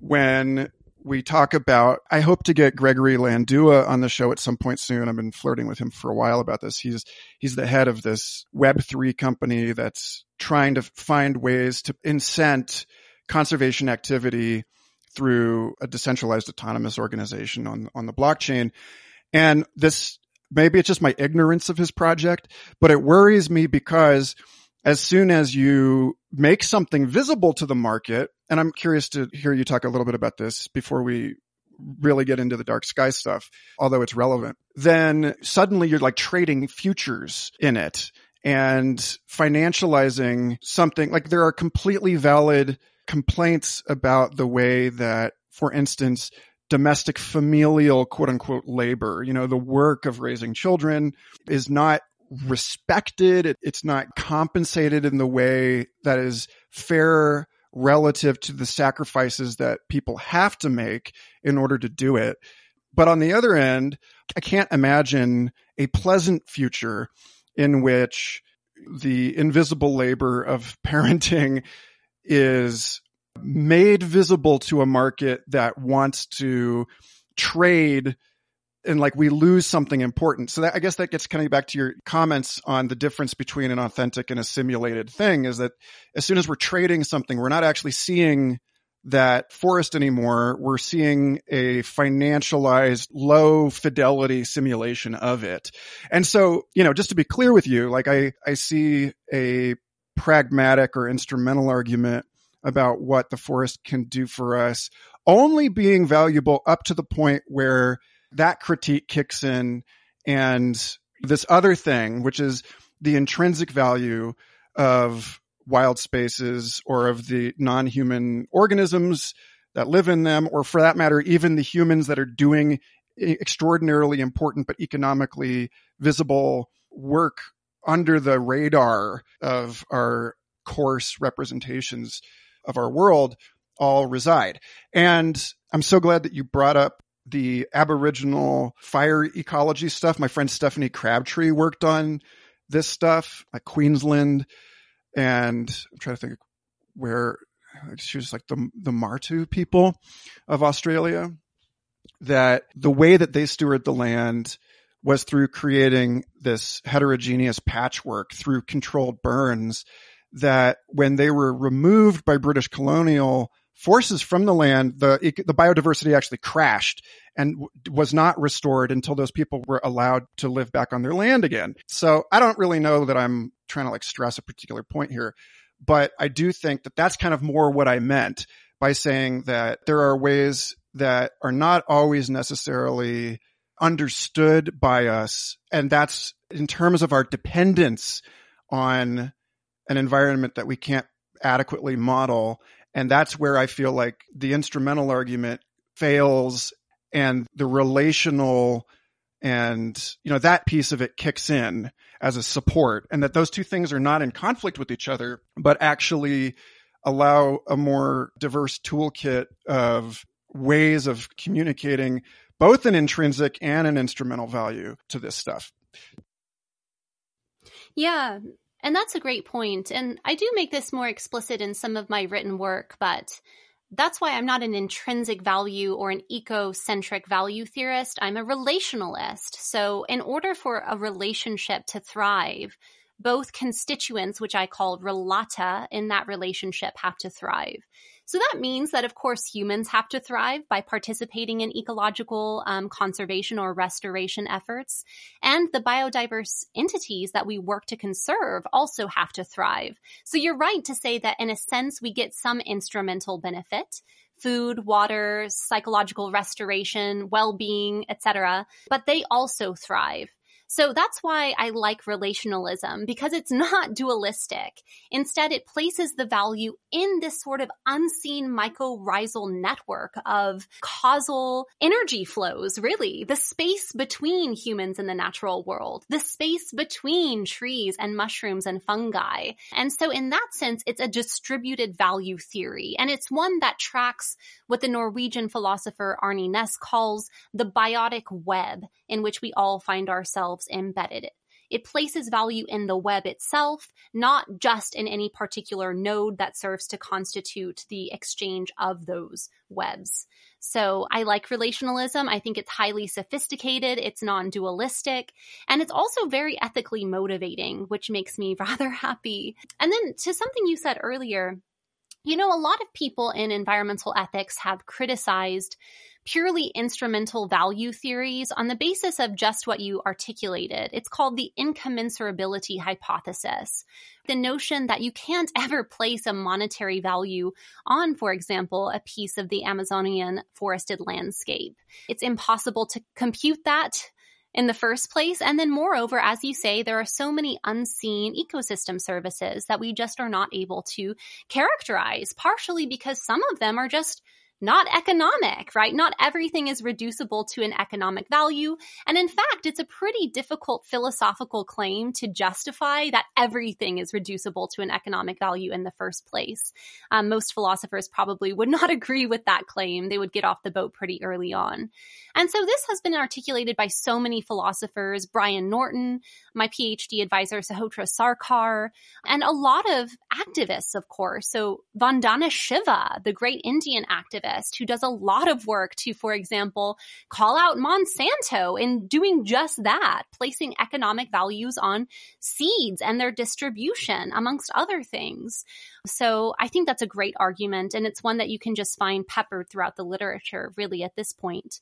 when we talk about, I hope to get Gregory Landua on the show at some point soon. I've been flirting with him for a while about this. He's, he's the head of this Web3 company that's trying to find ways to incent conservation activity through a decentralized autonomous organization on, on the blockchain. And this, maybe it's just my ignorance of his project, but it worries me because as soon as you make something visible to the market, and I'm curious to hear you talk a little bit about this before we really get into the dark sky stuff, although it's relevant, then suddenly you're like trading futures in it and financializing something like there are completely valid complaints about the way that, for instance, domestic familial quote unquote labor, you know, the work of raising children is not respected. It's not compensated in the way that is fair relative to the sacrifices that people have to make in order to do it. But on the other end, I can't imagine a pleasant future in which the invisible labor of *laughs* parenting is made visible to a market that wants to trade and like we lose something important. So that, I guess that gets of back to your comments on the difference between an authentic and a simulated thing is that as soon as we're trading something, we're not actually seeing that forest anymore. We're seeing a financialized low fidelity simulation of it. And so, you know, just to be clear with you, like I, I see a pragmatic or instrumental argument about what the forest can do for us only being valuable up to the point where that critique kicks in and this other thing, which is the intrinsic value of wild spaces or of the non-human organisms that live in them, or for that matter, even the humans that are doing extraordinarily important but economically visible work under the radar of our coarse representations of our world all reside. And I'm so glad that you brought up the Aboriginal fire ecology stuff. My friend Stefani Crabtree worked on this stuff like Queensland. And I'm trying to think where she was like the, the Martu people of Australia that the way that they steward the land was through creating this heterogeneous patchwork through controlled burns that when they were removed by British colonial forces from the land, the the biodiversity actually crashed and was not restored until those people were allowed to live back on their land again. So I don't really know that I'm trying to like stress a particular point here, but I do think that that's kind of more what I meant by saying that there are ways that are not always necessarily understood by us. And that's in terms of our dependence on an environment that we can't adequately model and that's where I feel like the instrumental argument fails and the relational and you know that piece of it kicks in as a support and that those two things are not in conflict with each other but actually allow a more diverse toolkit of ways of communicating both an intrinsic and an instrumental value to this stuff yeah and that's a great point. And I do make this more explicit in some of my written work, but that's why I'm not an intrinsic value or an ecocentric value theorist. I'm a relationalist. So, in order for a relationship to thrive, both constituents, which I call relata in that relationship, have to thrive. So that means that, of course, humans have to thrive by participating in ecological um, conservation or restoration efforts. And the biodiverse entities that we work to conserve also have to thrive. So you're right to say that, in a sense, we get some instrumental benefit food, water, psychological restoration, well-being, etc. But they also thrive. So that's why I like relationalism because it's *laughs* not dualistic. Instead, it places the value in this sort of unseen mycorrhizal network of causal energy flows, really. The space between humans and the natural world, the space between trees and mushrooms and fungi. And so in that sense, it's a distributed value theory. And it's one that tracks what the Norwegian philosopher Arne Næss calls the biotic web in which we all find ourselves embedded. It places value in the web itself, not just in any particular node that serves to constitute the exchange of those webs. So I like relationalism. I think it's highly sophisticated. It's non-dualistic and it's also very ethically motivating, which makes me *laughs* rather happy. And then to something you said earlier, you know, a lot of people in environmental ethics have criticized purely instrumental value theories on the basis of just what you articulated. It's called the incommensurability hypothesis. The notion that you can't *laughs* ever place a monetary value on, for example, a piece of the Amazonian forested landscape. It's impossible to compute that in the first place. And then, moreover, as you say, there are so many unseen ecosystem services that we just are not able to characterize, partially because some of them are just not economic, right? Not everything is reducible to an economic value. And in fact, it's a pretty difficult philosophical claim to justify that everything is reducible to an economic value in the first place. Um, most philosophers probably would *laughs* not agree with that claim. They would get off the boat pretty early on. And so this has been articulated by so many philosophers, Brian Norton, my PhD advisor, Sahotra Sarkar, and a lot of activists, of course. So Vandana Shiva, the great Indian activist, activist who does a lot of work to, for example, call out Monsanto in doing just that, placing economic values on seeds and their distribution, amongst other things. So I think that's a great argument, and it's one that you can just find peppered throughout the literature, really, at this point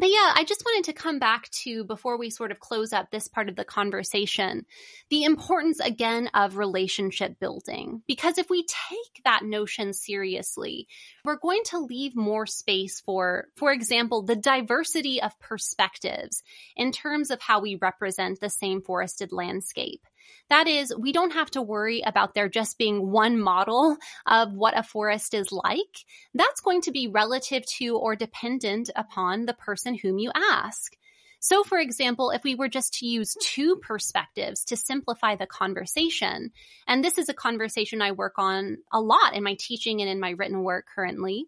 but yeah, I just wanted to come back to before we sort of close up this part of the conversation, the importance again of relationship building. Because if we take that notion seriously, we're going to leave more space for, for example, the diversity of perspectives in terms of how we represent the same forested landscape. That is, we don't have to worry about there just being one model of what a forest is like. That's going to be relative to or dependent upon the person whom you ask. So, for example, if we were just to use two perspectives to simplify the conversation, and this is a conversation I work on a lot in my teaching and in my written work currently,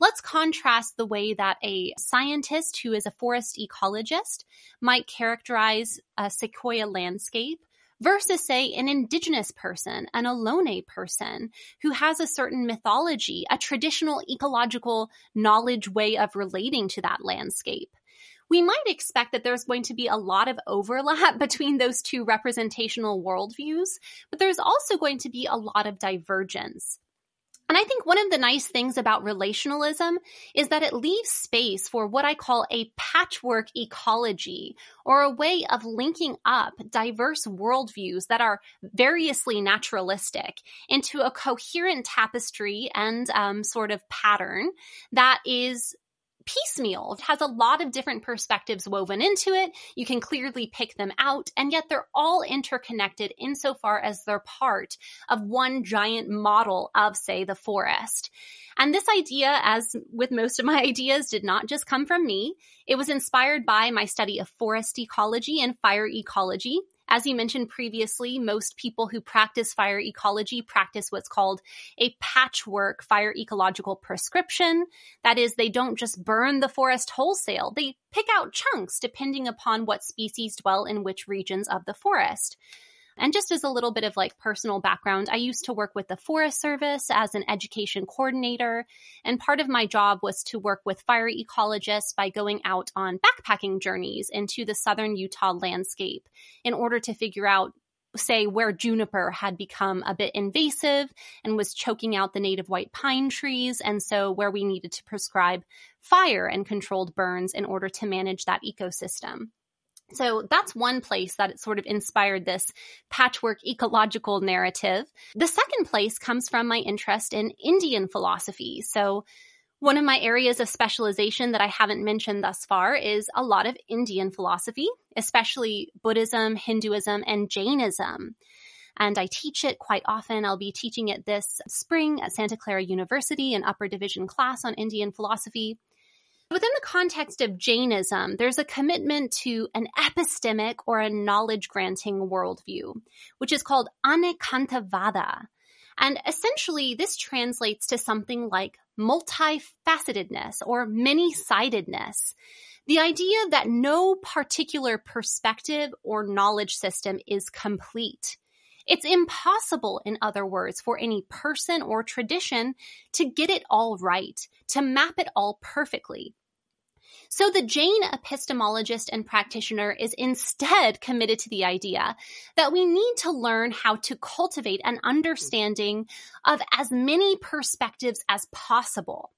let's contrast the way that a scientist who is a forest ecologist might characterize a sequoia landscape versus say an indigenous person, an Ohlone person who has a certain mythology, a traditional ecological knowledge way of relating to that landscape. We might expect that there's going to be a lot of overlap *laughs* between those two representational worldviews, but there's also going to be a lot of divergence. And I think one of the nice things about relationalism is that it leaves space for what I call a patchwork ecology or a way of linking up diverse worldviews that are variously naturalistic into a coherent tapestry and um, sort of pattern that is piecemeal. It has a lot of different perspectives woven into it. You can clearly pick them out, and yet they're all interconnected insofar as they're part of one giant model of, say, the forest. And this idea, as with most of my *laughs* ideas, did not just come from me. It was inspired by my study of forest ecology and fire ecology. As you mentioned previously, most people who practice fire ecology practice what's called a patchwork fire ecological prescription. That is, they don't just burn the forest wholesale, they pick out chunks depending upon what species dwell in which regions of the forest. And just as a little bit of like personal background, I used to work with the Forest Service as an education coordinator. And part of my job was to work with fire ecologists by going out on backpacking journeys into the southern Utah landscape in order to figure out say where juniper had become a bit invasive and was choking out the native white pine trees and so where we needed to prescribe fire and controlled burns in order to manage that ecosystem. So that's one place that it sort of inspired this patchwork ecological narrative. The second place comes from my interest in Indian philosophy. So one of my areas of specialization that I haven't mentioned thus far is a lot of Indian philosophy, especially Buddhism, Hinduism, and Jainism. And I teach it quite often. I'll be teaching it this spring at Santa Clara University, an upper division class on Indian philosophy. Within the context of Jainism, there's a commitment to an epistemic or a knowledge granting worldview, which is called Anekantavada. And essentially, this translates to something like multifacetedness or many sidedness. The idea that no particular perspective or knowledge system is complete. It's impossible, in other words, for any person or tradition to get it all right, to map it all perfectly. So the Jain epistemologist and practitioner is instead committed to the idea that we need to learn how to cultivate an understanding of as many perspectives as possible.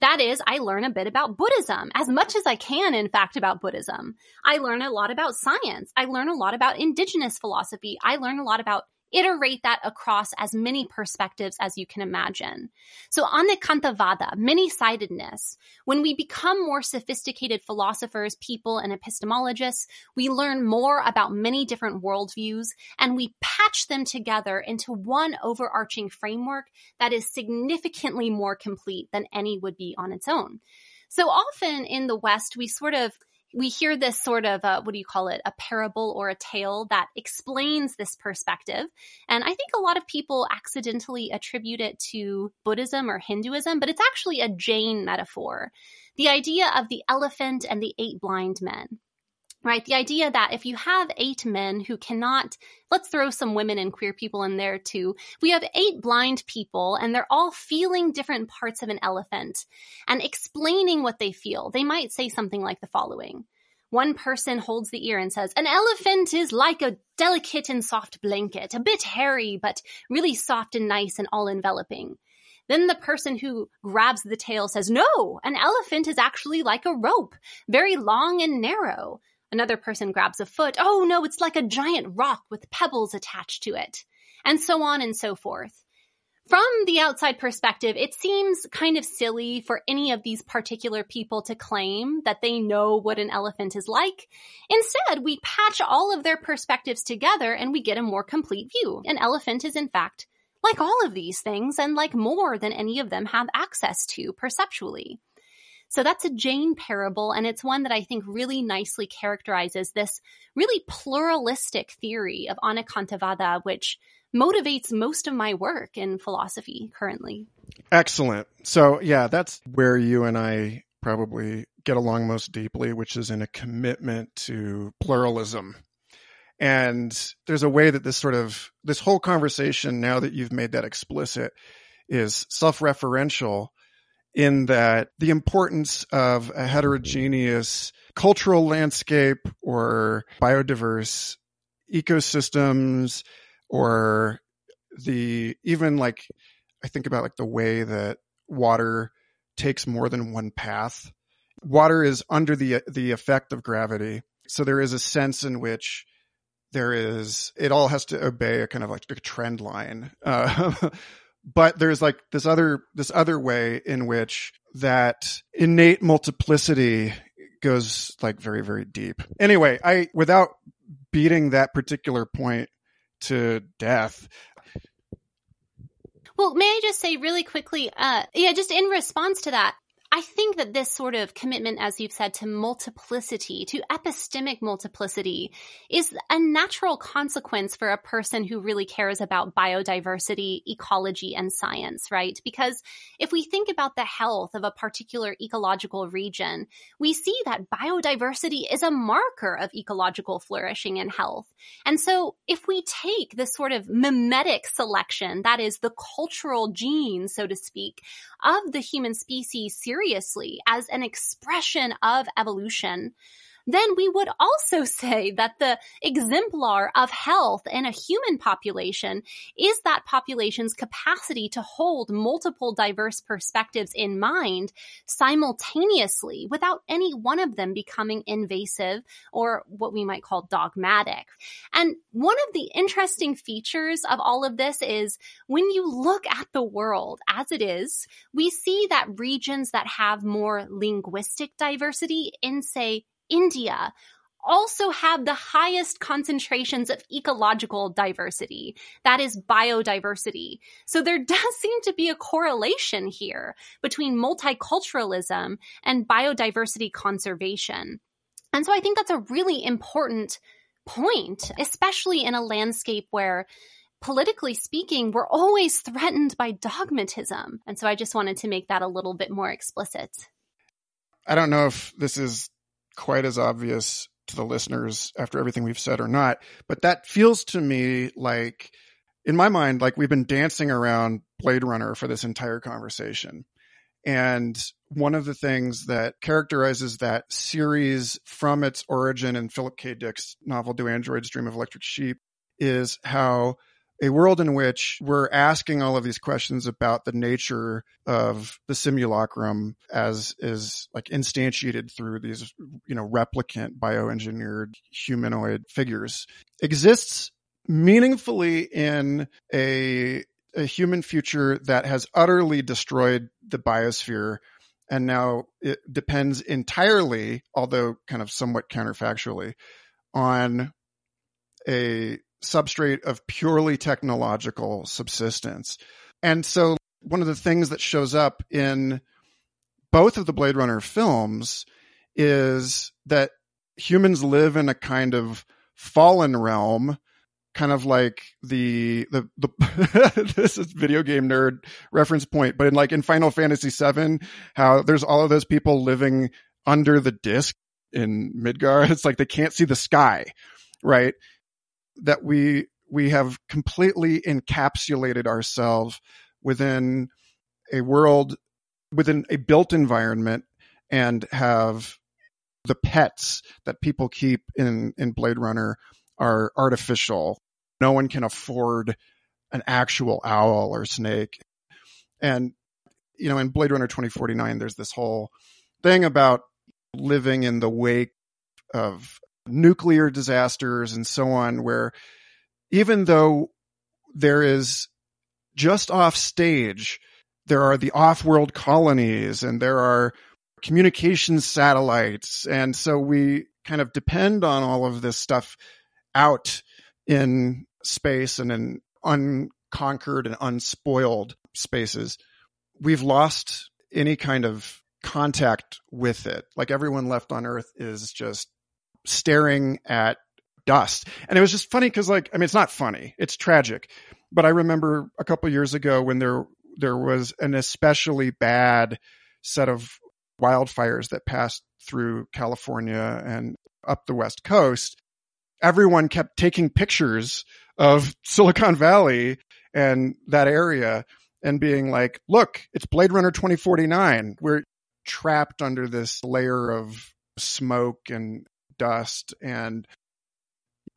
That is, I learn a bit about Buddhism, as much as I can, in fact, about Buddhism. I learn a lot about science. I learn a lot about indigenous philosophy. I learn a lot about iterate that across as many perspectives as you can imagine. So anekantavada, many-sidedness, when we become more sophisticated philosophers, people, and epistemologists, we learn more about many different worldviews and we patch them together into one overarching framework that is significantly more complete than any would be on its own. So often in the West, we sort of we hear this sort of uh, what do you call it? A parable or a tale that explains this perspective. And i think a lot of people accidentally attribute it to buddhism or hinduism but it's actually a jain metaphor. The idea of the elephant and the eight blind men right? The idea that if you have eight men who cannot, let's throw some women and queer people in there too. We have eight blind people and they're all feeling different parts of an elephant and explaining what they feel. They might say something like the following. One person holds the ear and says, An elephant is like a delicate and soft blanket, a bit hairy, but really soft and nice and all enveloping. Then the person who grabs the tail says, No, an elephant is actually like a rope, very long and narrow. Another person grabs a foot. Oh no, it's like a giant rock with pebbles attached to it. And so on and so forth. From the outside perspective, it seems kind of silly for any of these particular people to claim that they know what an elephant is like. Instead, we patch all of their perspectives together and we get a more complete view. An elephant is in fact like all of these things and like more than any of them have access to perceptually. So that's a Jain parable, and it's one that I think really nicely characterizes this really pluralistic theory of Anekantavada, which motivates most of my work in philosophy currently. Excellent. So, yeah, that's where you and I probably get along most deeply, which is in a commitment to pluralism. And there's a way that this sort of, this whole conversation, now that you've made that explicit, is self referential in that the importance of a heterogeneous cultural landscape or biodiverse ecosystems or the even like I think about like the way that water takes more than one path. Water is under the the effect of gravity. So there is a sense in which there is it all has to obey a kind of like a trend line. Uh, *laughs* but there's like this other this other way in which that innate multiplicity goes like very very deep. Anyway, I without beating that particular point to death. Well, may I just say really quickly, uh, yeah, just in response to that, I think that this sort of commitment, as you've said, to multiplicity, to epistemic multiplicity, is a natural consequence for a person who really cares about biodiversity, ecology, and science, right? Because if we think about the health of a particular ecological region, we see that biodiversity is a marker of ecological flourishing and health. And so if we take this sort of mimetic selection, that is the cultural gene, so to speak, of the human species seriously as an expression of evolution, then we would also *laughs* say that the exemplar of health in a human population is that population's capacity to hold multiple diverse perspectives in mind simultaneously without any one of them becoming invasive or what we might call dogmatic. And one of the interesting features of all of this is when you look at the world as it is, we see that regions that have more linguistic diversity in, say, India also have the highest concentrations of ecological diversity. That is biodiversity. So there *laughs* does seem to be a correlation here between multiculturalism and biodiversity conservation. And so I think that's a really important point, especially in a landscape where politically speaking, we're always threatened by dogmatism. And so I just wanted to make that a little bit more explicit. I don't know if this is quite as obvious to the listeners after everything we've said or not, but that feels to me like, in my mind, like we've been dancing around Blade Runner for this entire conversation. And one of the things that characterizes that series from its origin in Philip K. Dick's novel Do Androids Dream of Electric Sheep is how a world in which we're asking all of these questions about the nature of the simulacrum as is like instantiated through these, you know, replicant bioengineered humanoid figures. Exists meaningfully in a, a human future that has utterly destroyed the biosphere and now it depends entirely, although kind of somewhat counterfactually, on a substrate of purely technological subsistence. And so one of the things that shows up in both of the Blade Runner films is that humans live in a kind of fallen realm kind of like the the the *laughs* this is video game nerd reference point but in like in final fantasy 7 how there's all of those people living under the disc in Midgard. *laughs* It's like they can't see the sky, right? That we we have completely encapsulated ourselves within a world within a built environment and have the pets that people keep in in Blade Runner are artificial. No one can afford an actual owl or snake. And you know, in Blade Runner 2049 there's this whole thing about living in the wake of nuclear disasters and so on where even though there is just off stage there are the off-world colonies and there are communications satellites. And so we kind of depend on all of this stuff out in space and in unconquered and unspoiled spaces. We've lost any kind of contact with it. Like everyone left on Earth is just staring at dust. And it was just funny because like, I mean, it's not funny. It's tragic. But I remember a couple years ago when there, there was an especially bad set of wildfires that passed through California and up the West Coast, everyone kept taking pictures of *laughs* Silicon Valley and that area and being like, look, it's Blade Runner 2049. We're trapped under this layer of smoke and dust and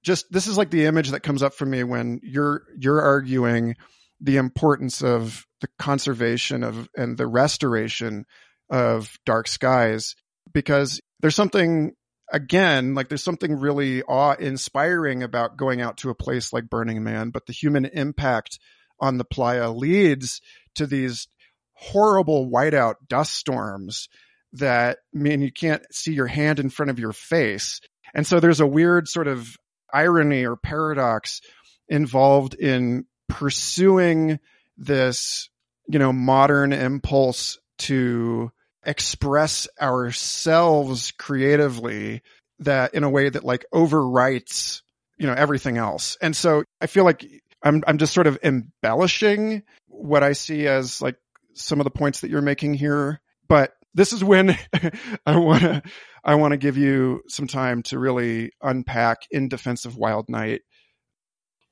just this is like the image that comes up for me when you're you're arguing the importance of the conservation of and the restoration of Dark Skies because there's something again like there's something really awe inspiring about going out to a place like Burning Man, but the human impact on the playa leads to these horrible whiteout dust storms that mean you can't see your hand in front of your face. And so there's a weird sort of irony or paradox involved in pursuing this, you know, modern impulse to express ourselves creatively that in a way that like overwrites, you know, everything else. And so I feel like I'm, I'm just sort of embellishing what I see as like some of the points that you're making here. But this is when *laughs* I want to, I want to give you some time to really unpack in defense of Wild Night.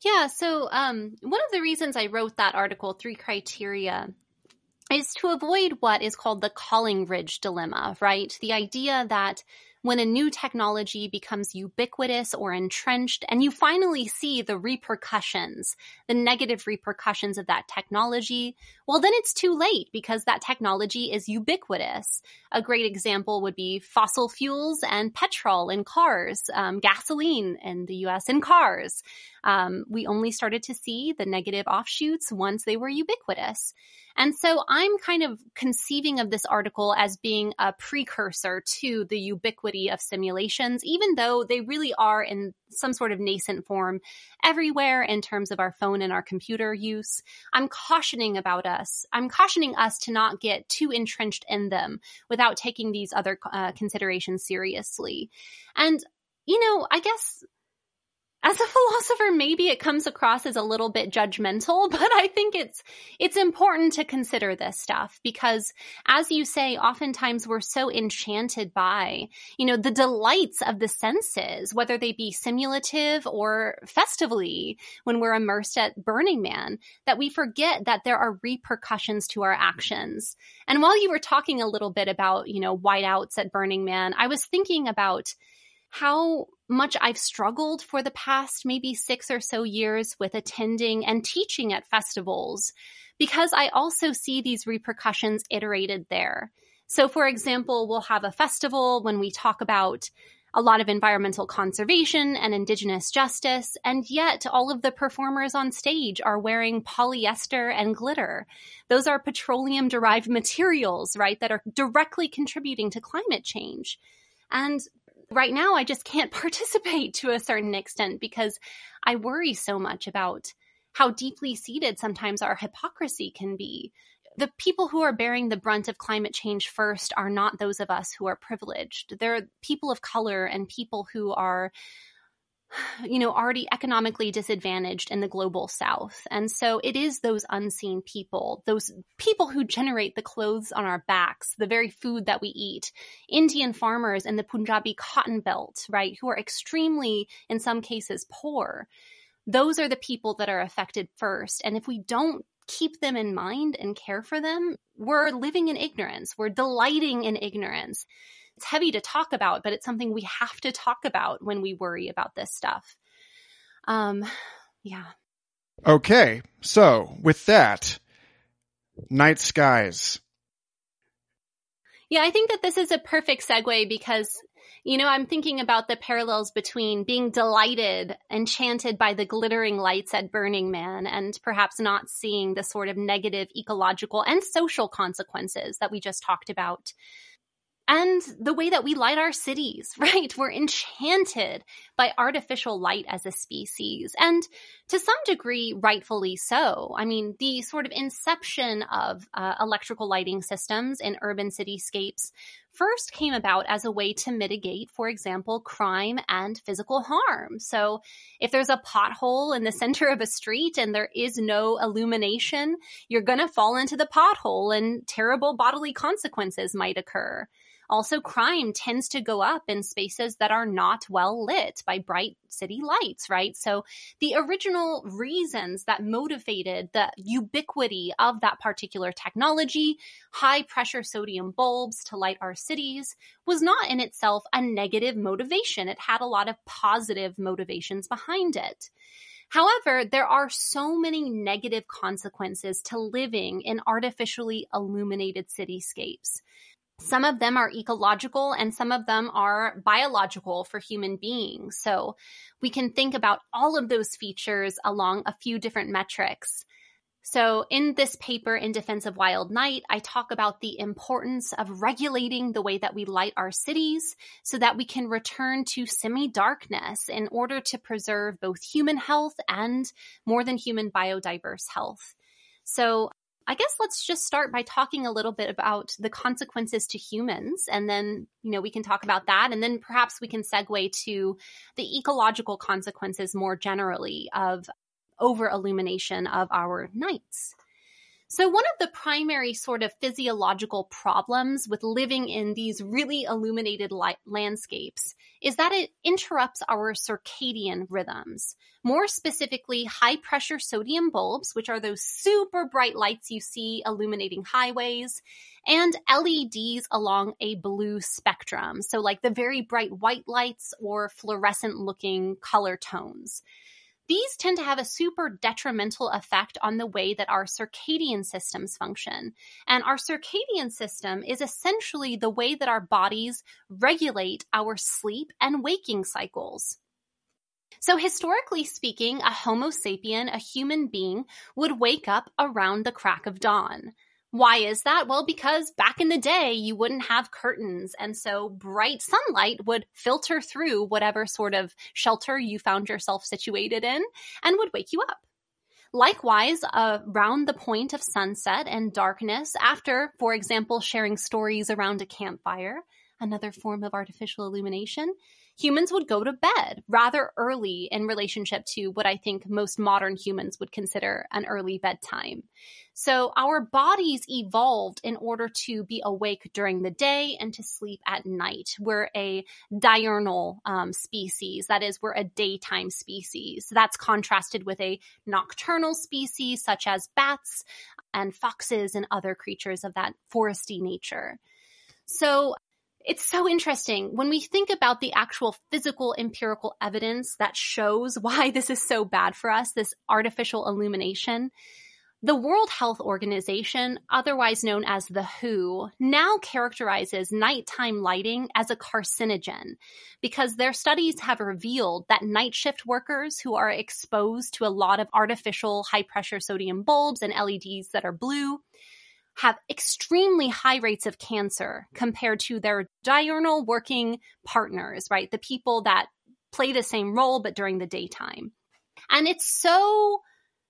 Yeah. So, um, one of the reasons I wrote that article, Three Criteria, is to avoid what is called the Collingridge dilemma, right? The idea that when a new technology becomes ubiquitous or entrenched, and you finally see the repercussions, the negative repercussions of that technology, well, then it's too late because that technology is ubiquitous. A great example would be fossil fuels and petrol in cars, um, gasoline in the US in cars. Um, we only started to see the negative offshoots once they were ubiquitous. And so I'm kind of conceiving of this article as being a precursor to the ubiquity of simulations, even though they really are in some sort of nascent form everywhere in terms of our phone and our computer use. I'm cautioning about us. I'm cautioning us to not get too entrenched in them without taking these other uh, considerations seriously. And, you know, I guess as a philosopher, maybe it comes across as a little bit judgmental, *laughs* but I think it's, it's important to consider this stuff because as you say, oftentimes we're so enchanted by, you know, the delights of the senses, whether they be simulative or festively when we're immersed at Burning Man, that we forget that there are repercussions to our actions. And while you were talking a little bit about, you know, whiteouts at Burning Man, I was thinking about how much I've struggled for the past maybe six or so years with attending and teaching at festivals because I also see these repercussions iterated there. So, for example, we'll have a festival when we talk about a lot of environmental conservation and indigenous justice, and yet all of the performers on stage are wearing polyester and glitter. Those are petroleum derived materials, right, that are directly contributing to climate change. And right now I just can't *laughs* participate to a certain extent because I worry so much about how deeply seated sometimes our hypocrisy can be. The people who are bearing the brunt of climate change first are not those of us who are privileged. They're people of color and people who are *sighs* you know, already economically disadvantaged in the global south. And so it is those unseen people, those people who generate the clothes on our backs, the very food that we eat, Indian farmers in the Punjabi cotton belt, right, who are extremely, in some cases, poor. Those are the people that are affected first. And if we don't keep them in mind and care for them, we're living in ignorance. We're delighting in ignorance it's heavy to talk about, but it's something we have to talk about when we worry about this stuff. Um, yeah. Okay. So with that, night skies. Yeah, I think that this is a perfect segue because, you know, I'm thinking about the parallels between being delighted, enchanted by the glittering lights at Burning Man, and perhaps not seeing the sort of negative ecological and social consequences that we just talked about and the way that we light our cities, *laughs* right? We're enchanted by artificial light as a species. And to some degree, rightfully so. I mean, the sort of inception of uh, electrical lighting systems in urban cityscapes first came about as a way to mitigate, for example, crime and physical harm. So if there's a pothole in the *laughs* center of a street and there is no illumination, you're going to fall into the pothole and terrible bodily consequences might occur. Also, crime tends to go up in spaces that are not well lit by bright city lights, right? So the original reasons that motivated the ubiquity of that particular technology, high pressure sodium bulbs to light our cities, was not in itself a negative motivation. It had a lot of positive motivations behind it. However, there are so many negative consequences to living in artificially illuminated cityscapes. Some of them are ecological and some of them are biological for human beings. So we can think about all of those features along a few different metrics. So, in this paper, In Defense of Wild Night, I talk about the importance of regulating the way that we light our cities so that we can return to semi darkness in order to preserve both human health and more than human biodiverse health. So, I guess let's just start by talking a little bit about the consequences to humans. And then, you know, we can talk about that. And then perhaps we can segue to the ecological consequences more generally of over illumination of our nights. So, one of the primary sort of physiological problems with living in these really illuminated light landscapes is that it interrupts our circadian rhythms. More specifically, high pressure sodium bulbs, which are those super bright lights you see illuminating highways, and LEDs along a blue spectrum. So, like the very bright white lights or fluorescent looking color tones. These tend to have a super detrimental effect on the way that our circadian systems function. And our circadian system is essentially the way that our bodies regulate our sleep and waking cycles. So, historically speaking, a Homo sapien, a human being, would wake up around the crack of dawn. Why is that? Well, because back in the day, you wouldn't have curtains. And so bright sunlight would filter through whatever sort of shelter you found yourself situated in and would wake you up. Likewise, around the point of sunset and darkness, after, for example, sharing stories around a campfire, another form of artificial illumination, humans would go to bed rather early in relationship to what I think most modern humans would consider an early bedtime. So our bodies evolved in order to be awake during the day and to sleep at night. We're a diurnal um, species. That is, we're a daytime species. That's contrasted with a nocturnal species such as bats and foxes and other creatures of that foresty nature. So it's so interesting when we think about the actual physical empirical evidence that shows *laughs* why this is so bad for us, this artificial illumination. The World Health Organization, otherwise known as the WHO, now characterizes nighttime lighting as a carcinogen because their studies have revealed that night shift workers who are exposed to a lot of artificial high pressure sodium bulbs and LEDs that are blue have extremely high rates of cancer compared to their diurnal working partners, right? The people that play the same role but during the daytime. And it's so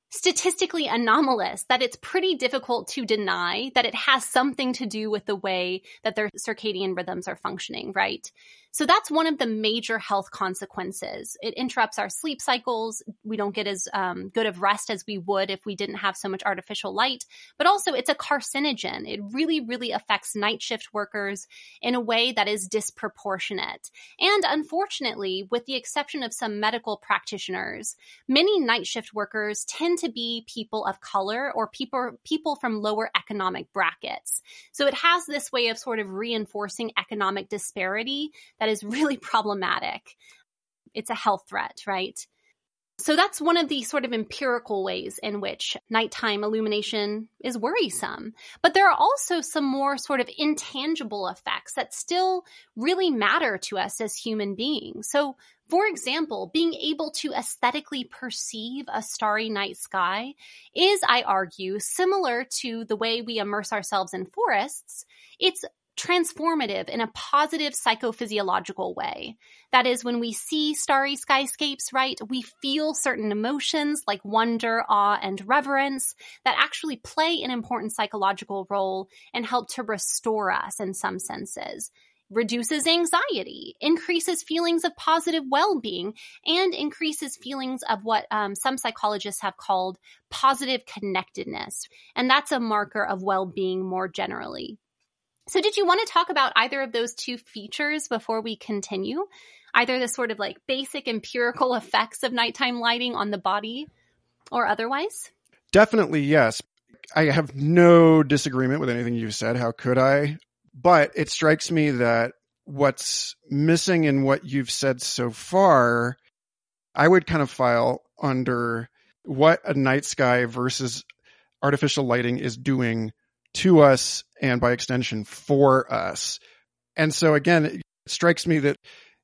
statistically anomalous that it's pretty difficult to deny that it has something to do with the way that their circadian rhythms are functioning, right? So that's one of the major health consequences. It interrupts our sleep cycles. We don't get as um, good of rest as we would if we didn't have so much artificial light. But also, it's a carcinogen. It really, really affects night shift workers in a way that is disproportionate. And unfortunately, with the exception of some medical practitioners, many night shift workers tend to be people of color or people people from lower economic brackets. So it has this way of sort of reinforcing economic disparity that is really *laughs* problematic. It's a health threat, right? So that's one of the sort of empirical ways in which nighttime illumination is worrisome. But there are also some more sort of intangible effects that still really matter to us as human beings. So, for example, being able to aesthetically perceive a starry night sky is, I argue, similar to the way we immerse ourselves in forests. It's transformative in a positive psychophysiological way. That is, when we see starry skyscapes, right, we feel certain emotions like wonder, awe, and reverence that actually play an important psychological role and help to restore us in some senses reduces anxiety, increases feelings of positive well being, and increases feelings of what um, some psychologists have called positive connectedness. And that's a marker of well being more generally. So, did you want to talk about either of those two features before we continue? Either the sort of like basic empirical effects of nighttime lighting on the body or otherwise? Definitely, yes. I have no disagreement with anything you said. How could I? But it strikes me that what's missing in what you've said so far, I would kind of file under what a night sky versus artificial lighting is doing to us and by extension for us. And so again, it strikes me that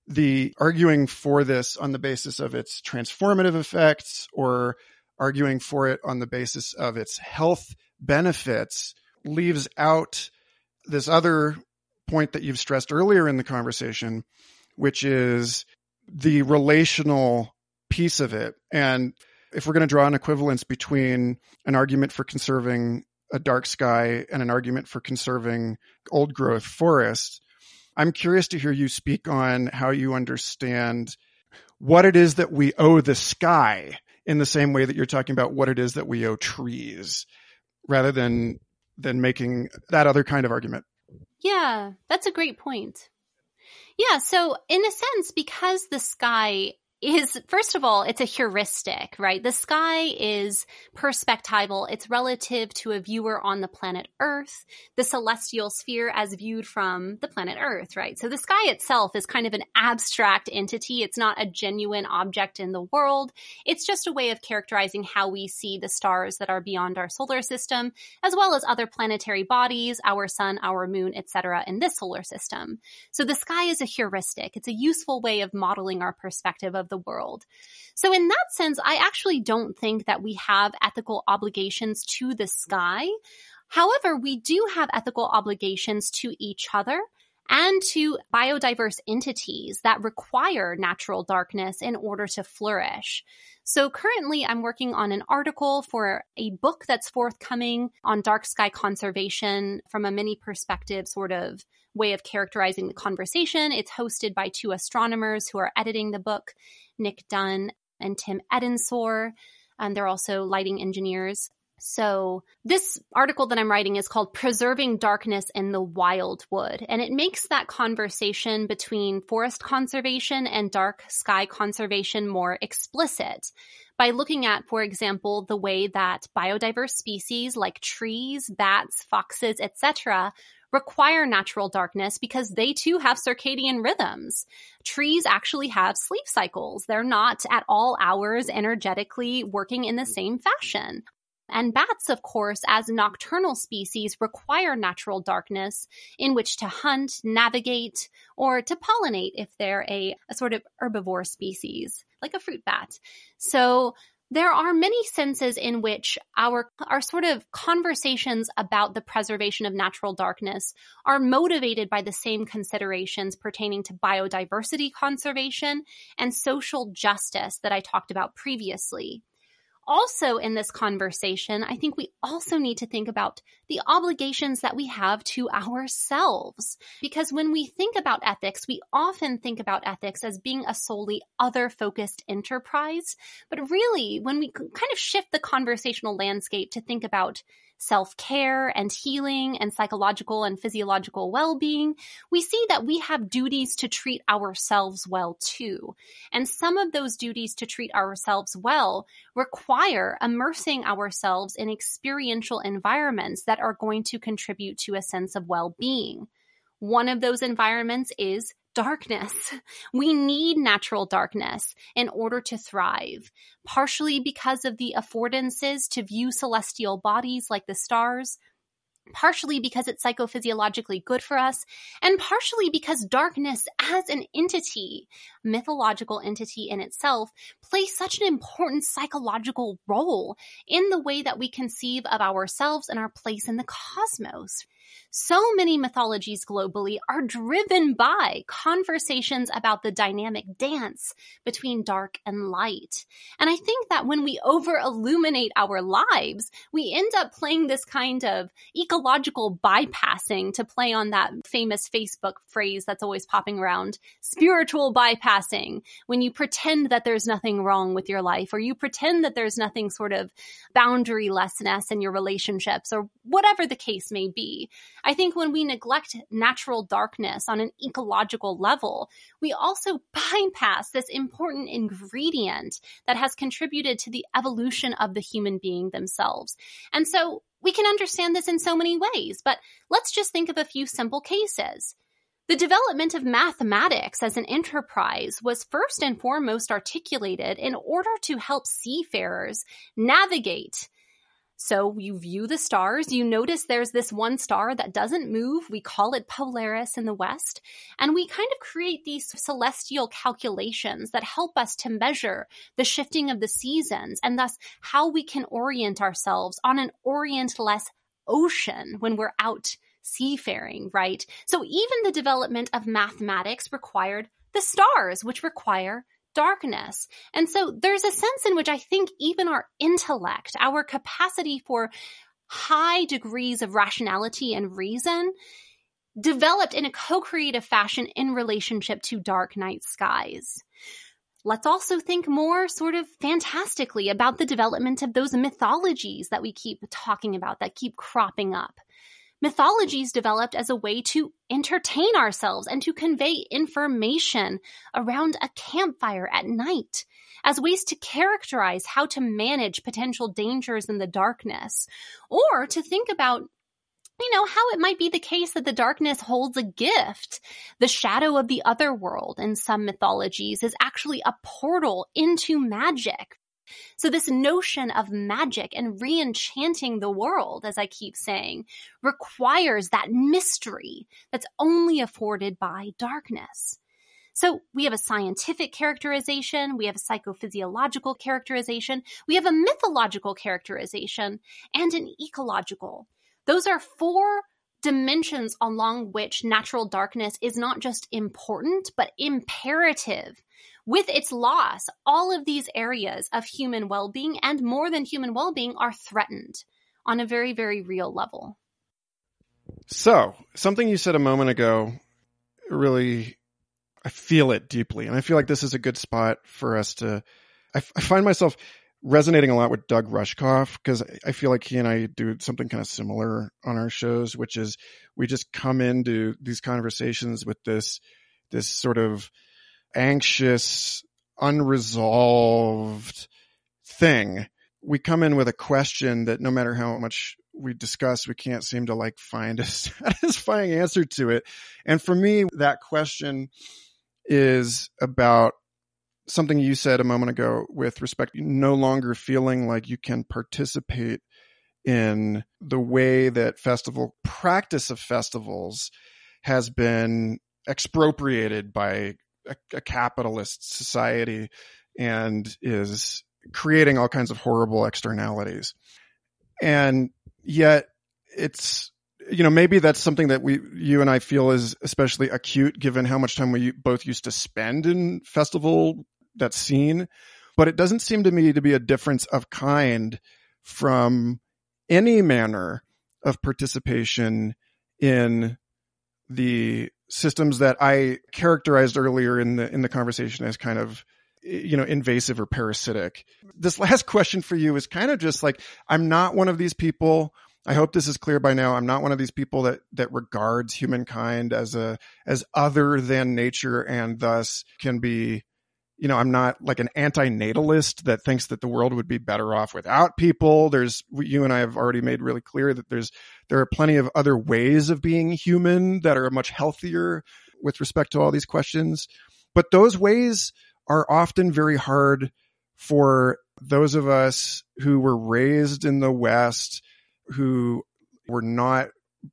the arguing for this on the basis of its transformative effects or arguing for it on the basis of its health benefits leaves out this other point that you've stressed earlier in the conversation, which is the relational piece of it. And if we're going to draw an equivalence between an argument for conserving a dark sky and an argument for conserving old growth forests. I'm curious to hear you speak on how you understand what it is that we owe the sky in the same way that you're talking about what it is that we owe trees rather than than making that other kind of argument. Yeah, that's a great point. Yeah, so in a sense because the sky is first of all, it's a heuristic, right? The sky is perspectival. It's relative to a viewer on the planet Earth, the celestial sphere as viewed from the planet Earth, right? So the sky itself is kind of an abstract entity. It's not a genuine object in the world. It's just a way of characterizing how we see the stars that are beyond our solar system, as well as other planetary bodies, our sun, our moon, etc. in this solar system. So the sky is a heuristic. It's a useful way of modeling our perspective of the world. So in that sense, I actually don't think that we have ethical obligations to the sky. However, we do have ethical obligations to each other and to biodiverse entities that require natural darkness in order to flourish. So currently I'm working on an article for a book that's forthcoming on dark sky conservation from a many perspective sort of way of characterizing the conversation. It's hosted by two astronomers who are editing the book, Nick Dunn and Tim Edensor. And they're also lighting engineers. So this article that I'm writing is called Preserving Darkness in the Wildwood. And it makes that conversation between forest conservation and dark sky conservation more explicit by looking at, for example, the way that biodiverse species like trees, bats, foxes, etc require natural darkness because they too have circadian rhythms. Trees actually have sleep cycles. They're not at all hours energetically working in the same fashion. And bats, of course, as nocturnal species, require natural darkness in which to hunt, navigate, or to pollinate if they're a, a sort of herbivore species, like a fruit bat. So there are many senses in which our our sort of conversations about the preservation of natural darkness are motivated by the same considerations pertaining to biodiversity conservation and social justice that I talked about previously. Also in this conversation, I think we also need to think about the obligations that we have to ourselves. Because when we think about ethics, we often think about ethics as being a solely other focused enterprise. But really, when we kind of shift the conversational landscape to think about self care and healing and psychological and physiological well being, we see that we have duties to treat ourselves well too. And some of those duties to treat ourselves well require immersing ourselves in experiential environments that are going to contribute to a sense of well being. One of those environments is darkness. *laughs* We need natural darkness in order to thrive, partially because of the affordances to view celestial bodies like the stars, partially because it's psychophysiologically good for us, and partially because darkness as an entity, mythological entity in itself, plays such an important psychological role in the way that we conceive of ourselves and our place in the cosmos. So many mythologies globally are driven by conversations about the dynamic dance between dark and light. And I think that when we over illuminate our lives, we end up playing this kind of ecological bypassing to play on that famous Facebook phrase that's always popping around spiritual bypassing. When you pretend that there's nothing wrong with your life or you pretend that there's nothing sort of boundarylessness in your relationships or whatever the case may be. I think when we neglect natural darkness on an ecological level, we also *laughs* bypass this important ingredient that has contributed to the evolution of the human being themselves. And so we can understand this in so many ways, but let's just think of a few simple cases. The development of mathematics as an enterprise was first and foremost articulated in order to help seafarers navigate so you view the stars, you notice there's this one star that doesn't move. We call it Polaris in the West. And we kind of create these celestial calculations that help us to measure the shifting of the seasons and thus how we can orient ourselves on an orientless ocean when we're out seafaring, right? So even the development of mathematics required the stars, which require darkness. And so there's a sense in which I think even our intellect, our capacity for high degrees of rationality and reason developed in a co-creative fashion in relationship to dark night skies. Let's also think more sort of fantastically about the development of those mythologies that we keep talking about, that keep cropping up mythologies developed as a way to entertain ourselves and to convey information around a campfire at night, as ways to characterize how to manage potential dangers in the darkness, or to think about you know, how it might be the case that the darkness holds a gift. The shadow of the other world in some mythologies is actually a portal into magic so this notion of magic and re-enchanting the world, as I keep saying, requires that mystery that's only afforded by darkness. So we have a scientific characterization, we have a psychophysiological characterization, we have a mythological characterization, and an ecological. Those are four dimensions along which natural darkness is not just important, but imperative with its loss, all of these areas of human well being and more than human well being are threatened on a very, very real level. So, something you said a moment ago really, I feel it deeply. And I feel like this is a good spot for us to. I, I find myself resonating a lot with Doug Rushkoff because I feel like he and I do something kind of similar on our shows, which is we just come into these conversations with this this sort of anxious, unresolved thing. We come in with a question that no matter how much we discuss, we can't seem to like find a *laughs* satisfying answer to it. And for me, that question is about something you said a moment ago with respect no longer feeling like you can participate in the way that festival practice of festivals has been expropriated by a, a capitalist society and is creating all kinds of horrible externalities. And yet it's, you know, maybe that's something that we, you and I feel is especially acute given how much time we both used to spend in festival, that scene. but it doesn't seem to me to be a difference of kind from any manner of participation in the systems that I characterized earlier in the in the conversation as kind of you know invasive or parasitic. This last *laughs* question for you is kind of just like I'm not one of these people I hope this is clear by now. I'm not one of these people that that regards humankind as a as other than nature and thus can be you know, I'm not like an anti-natalist that thinks that the world would be better off without people. There's you and I have already made really clear that there's there are plenty of other ways of being human that are much healthier with respect to all these questions. But those ways are often very hard for those of us who were raised in the West who were not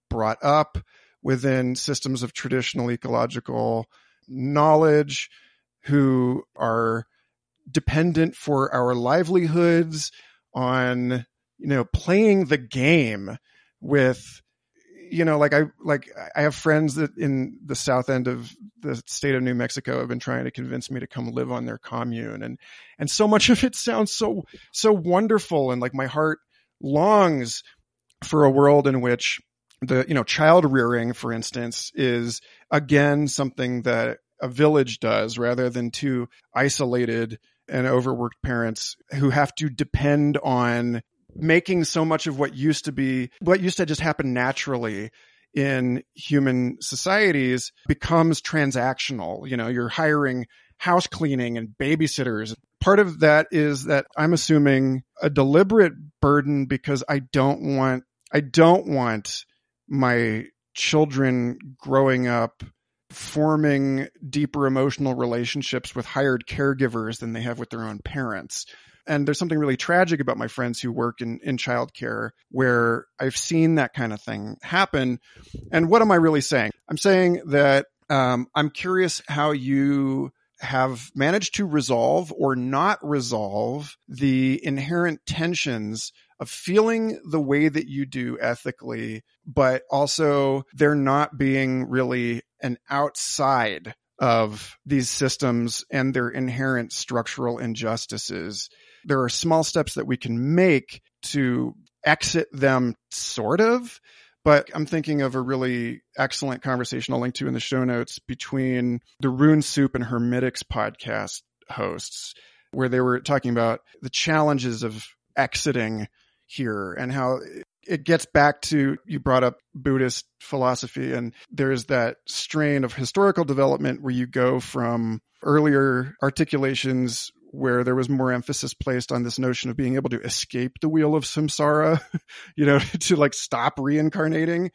brought up within systems of traditional ecological knowledge, who are dependent for our livelihoods on, you know, playing the game with, you know, like I, like I have friends that in the south end of the state of New Mexico have been trying to convince me to come live on their commune. And, and so much of it sounds so, so wonderful. And like my heart longs for a world in which the you know child rearing for instance is again something that a village does rather than two isolated and overworked parents who have to depend on making so much of what used to be what used to just happen naturally in human societies becomes transactional. You know you're hiring house cleaning and babysitters. Part of that is that i'm assuming a deliberate burden because i don't want I don't want my children growing up forming deeper emotional relationships with hired caregivers than they have with their own parents. And there's something really tragic about my friends who work in, in childcare where I've seen that kind of thing happen. And what am I really saying? I'm saying that um, I'm curious how you have managed to resolve or not resolve the inherent tensions of feeling the way that you do ethically, but also there not being really an outside of these systems and their inherent structural injustices. There are small steps that we can make to exit them, sort of. But I'm thinking of a really excellent conversation I'll link to in the show notes between the Rune Soup and Hermitix podcast hosts, where they were talking about the challenges of exiting here and how it gets back to you brought up Buddhist philosophy and there's that strain of historical development where you go from earlier articulations where there was more emphasis placed on this notion of being able to escape the wheel of samsara, *laughs* you know, *laughs* to like stop reincarnating.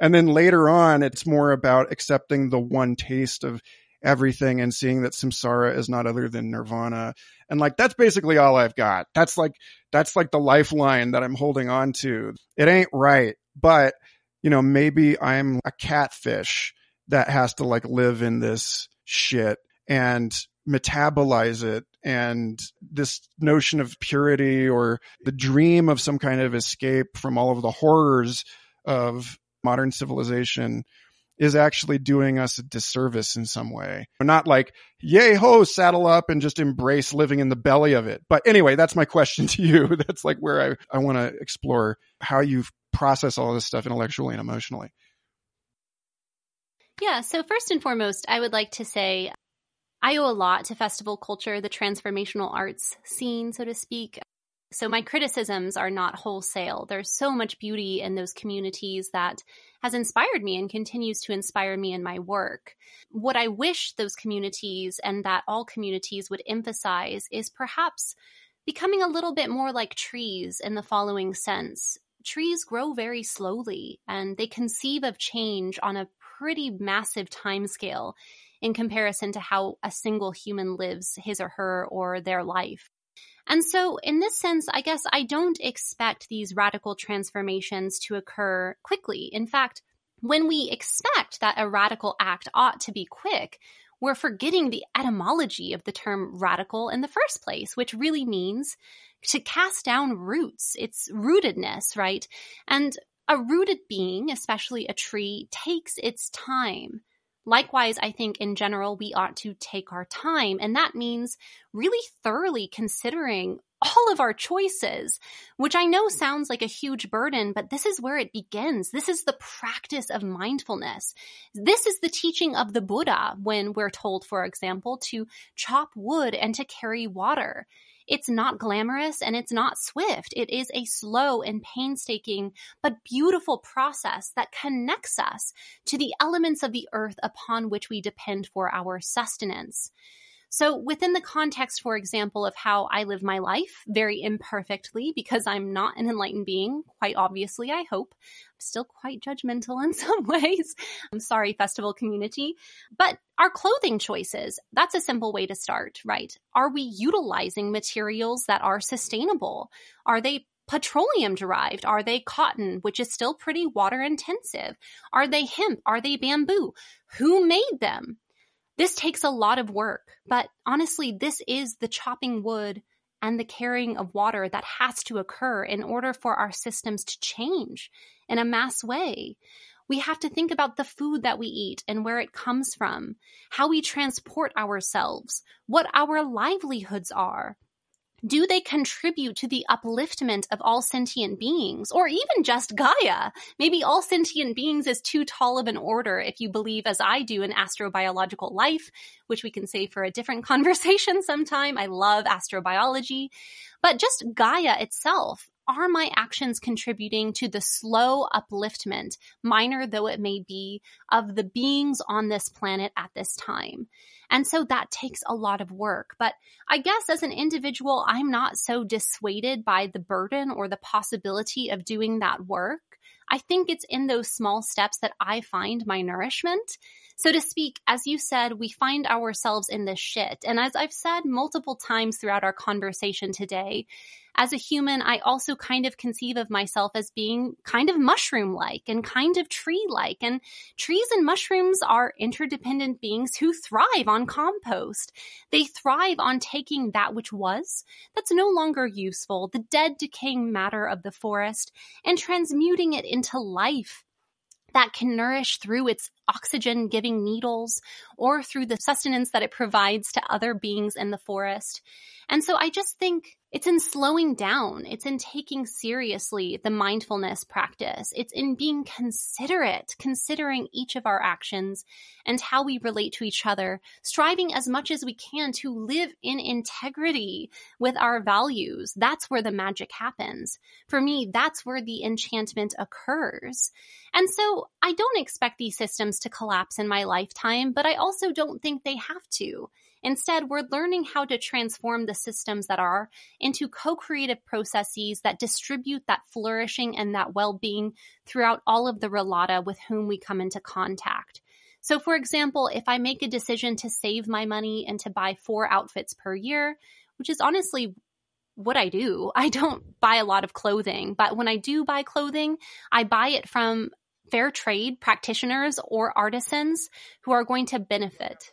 And then later on, it's more about accepting the one taste of everything and seeing that samsara is not other than nirvana. And like, that's basically all I've got. That's like, that's like the lifeline that I'm holding on to. It ain't right, but you know, maybe I'm a catfish that has to like live in this shit and metabolize it and this notion of purity or the dream of some kind of escape from all of the horrors of modern civilization is actually doing us a disservice in some way. Not like, yay ho, saddle up and just embrace living in the belly of it. But anyway, that's my question *laughs* to you. That's like where I, I want to explore how you process all this stuff intellectually and emotionally. Yeah. So first and foremost, I would like to say I owe a lot to festival culture, the transformational arts scene, so to speak. So my criticisms are not wholesale. There's so much beauty in those communities that has inspired me and continues to inspire me in my work. What I wish those communities and that all communities would emphasize is perhaps becoming a little bit more like trees in the following sense. Trees grow very slowly and they conceive of change on a pretty massive time scale in comparison to how a single human lives his or her or their life. And so, in this sense, I guess I don't expect these radical transformations to occur quickly. In fact, when we expect that a radical act ought to be quick, we're forgetting the etymology of the term radical in the first place, which really means to cast down roots. It's rootedness, right? And a rooted being, especially a tree, takes its time. Likewise, I think in general, we ought to take our time, and that means really thoroughly considering all of our choices, which I know sounds like a huge burden, but this is where it begins. This is the practice of mindfulness. This is the teaching of the Buddha when we're told, for example, to chop wood and to carry water. It's not glamorous and it's not swift. It is a slow and painstaking but beautiful process that connects us to the elements of the earth upon which we depend for our sustenance. So, within the context, for example, of how I live my life very imperfectly, because I'm not an enlightened being, quite obviously, I hope, I'm still quite judgmental *laughs* in some ways. I'm sorry, festival community. But our clothing choices, that's a simple way to start, right? Are we utilizing materials that are sustainable? Are they petroleum derived? Are they cotton, which is still pretty water intensive? Are they hemp? Are they bamboo? Who made them? This takes a lot of work, but honestly, this is the chopping wood and the carrying of water that has to occur in order for our systems to change in a mass way. We have to think about the food that we eat and where it comes from, how we transport ourselves, what our livelihoods are, do they contribute to the upliftment of all sentient beings or even just Gaia? Maybe all sentient beings is too tall of an order if you believe, as I do, in astrobiological life, which we can say for a different *laughs* conversation sometime. I love astrobiology. But just Gaia itself, are my actions contributing to the slow upliftment, minor though it may be, of the beings on this planet at this time? And so that takes a lot of work. But I guess as an individual, I'm not so dissuaded by the burden or the possibility of doing that work. I think it's in those small steps that I find my nourishment. So to speak, as you said, we find ourselves in this shit. And as I've said multiple times throughout our conversation today, as a human, I also kind of conceive of myself as being kind of mushroom like and kind of tree like. And trees and mushrooms are interdependent beings who thrive on compost. They thrive on taking that which was, that's no longer useful, the dead decaying matter of the forest, and transmuting it into life that can nourish through its oxygen giving needles or through the sustenance that it provides to other beings in the forest. And so I just think it's in slowing down. It's in taking seriously the mindfulness practice. It's in being considerate, considering each of our actions and how we relate to each other, striving as much as we can to live in integrity with our values. That's where the magic happens. For me, that's where the enchantment occurs. And so I don't expect these systems to collapse in my lifetime, but I also don't think they have to. Instead, we're learning how to transform the systems that are into co-creative processes that distribute that flourishing and that well-being throughout all of the relata with whom we come into contact. So for example, if I make a decision to save my money and to buy four outfits per year, which is honestly what I do. *laughs* I don't buy a lot of clothing, but when I do buy clothing, I buy it from fair trade practitioners or artisans who are going to benefit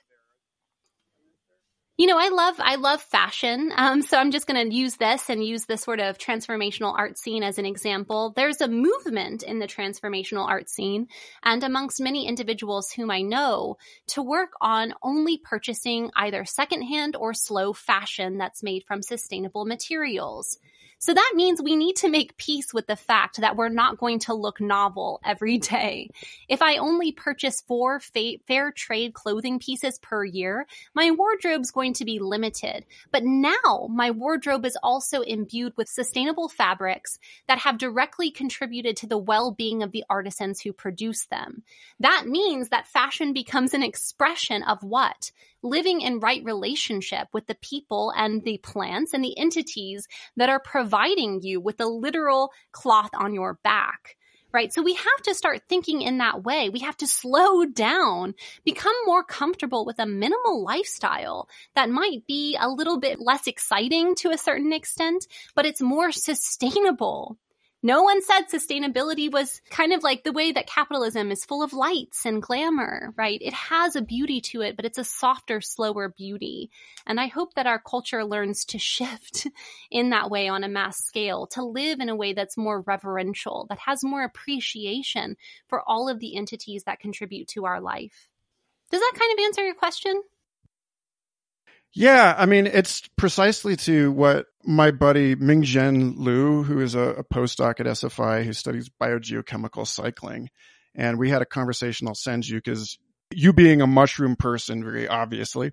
you know, I love I love fashion. Um, so I'm just going to use this and use this sort of transformational art scene as an example. There's a movement in the transformational art scene, and amongst many individuals whom I know, to work on only purchasing either secondhand or slow fashion that's made from sustainable materials. So that means we need to make peace with the fact that we're not going to look novel every day. If I only purchase four fa- fair trade clothing pieces per year, my wardrobe's going to be limited. But now my wardrobe is also imbued with sustainable fabrics that have directly contributed to the well-being of the artisans who produce them. That means that fashion becomes an expression of what? living in right relationship with the people and the plants and the entities that are providing you with the literal cloth on your back right? So we have to start thinking in that way. We have to slow down, become more comfortable with a minimal lifestyle that might be a little bit less exciting to a certain extent, but it's more sustainable. No one said sustainability was kind of like the way that capitalism is full of lights and glamour, right? It has a beauty to it, but it's a softer, slower beauty. And I hope that our culture learns to shift *laughs* in that way on a mass scale, to live in a way that's more reverential, that has more appreciation for all of the entities that contribute to our life. Does that kind of answer your question? Yeah, I mean, it's precisely to what my buddy Mingzhen Lu, who is a, a, postdoc at SFI who studies biogeochemical cycling. And we had a conversation I'll send you because you being a mushroom person, very obviously,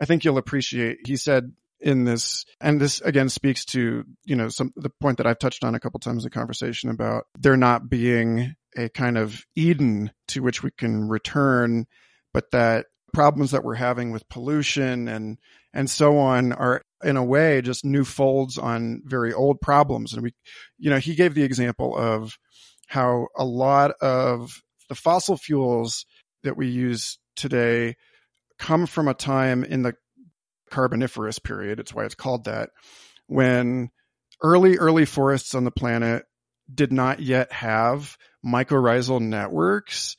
I think you'll appreciate. He said in this, and this again speaks to, you know, some, the point that I've touched on a couple times in the conversation about there not being a kind of Eden to which we can return, but that problems that we're having with pollution and and so on are in a way just new folds on very old problems. And we you know he gave the example of how a lot of the fossil fuels that we use today come from a time in the carboniferous period. It's why it's called that. When early early forests on the planet did not yet have mycorrhizal networks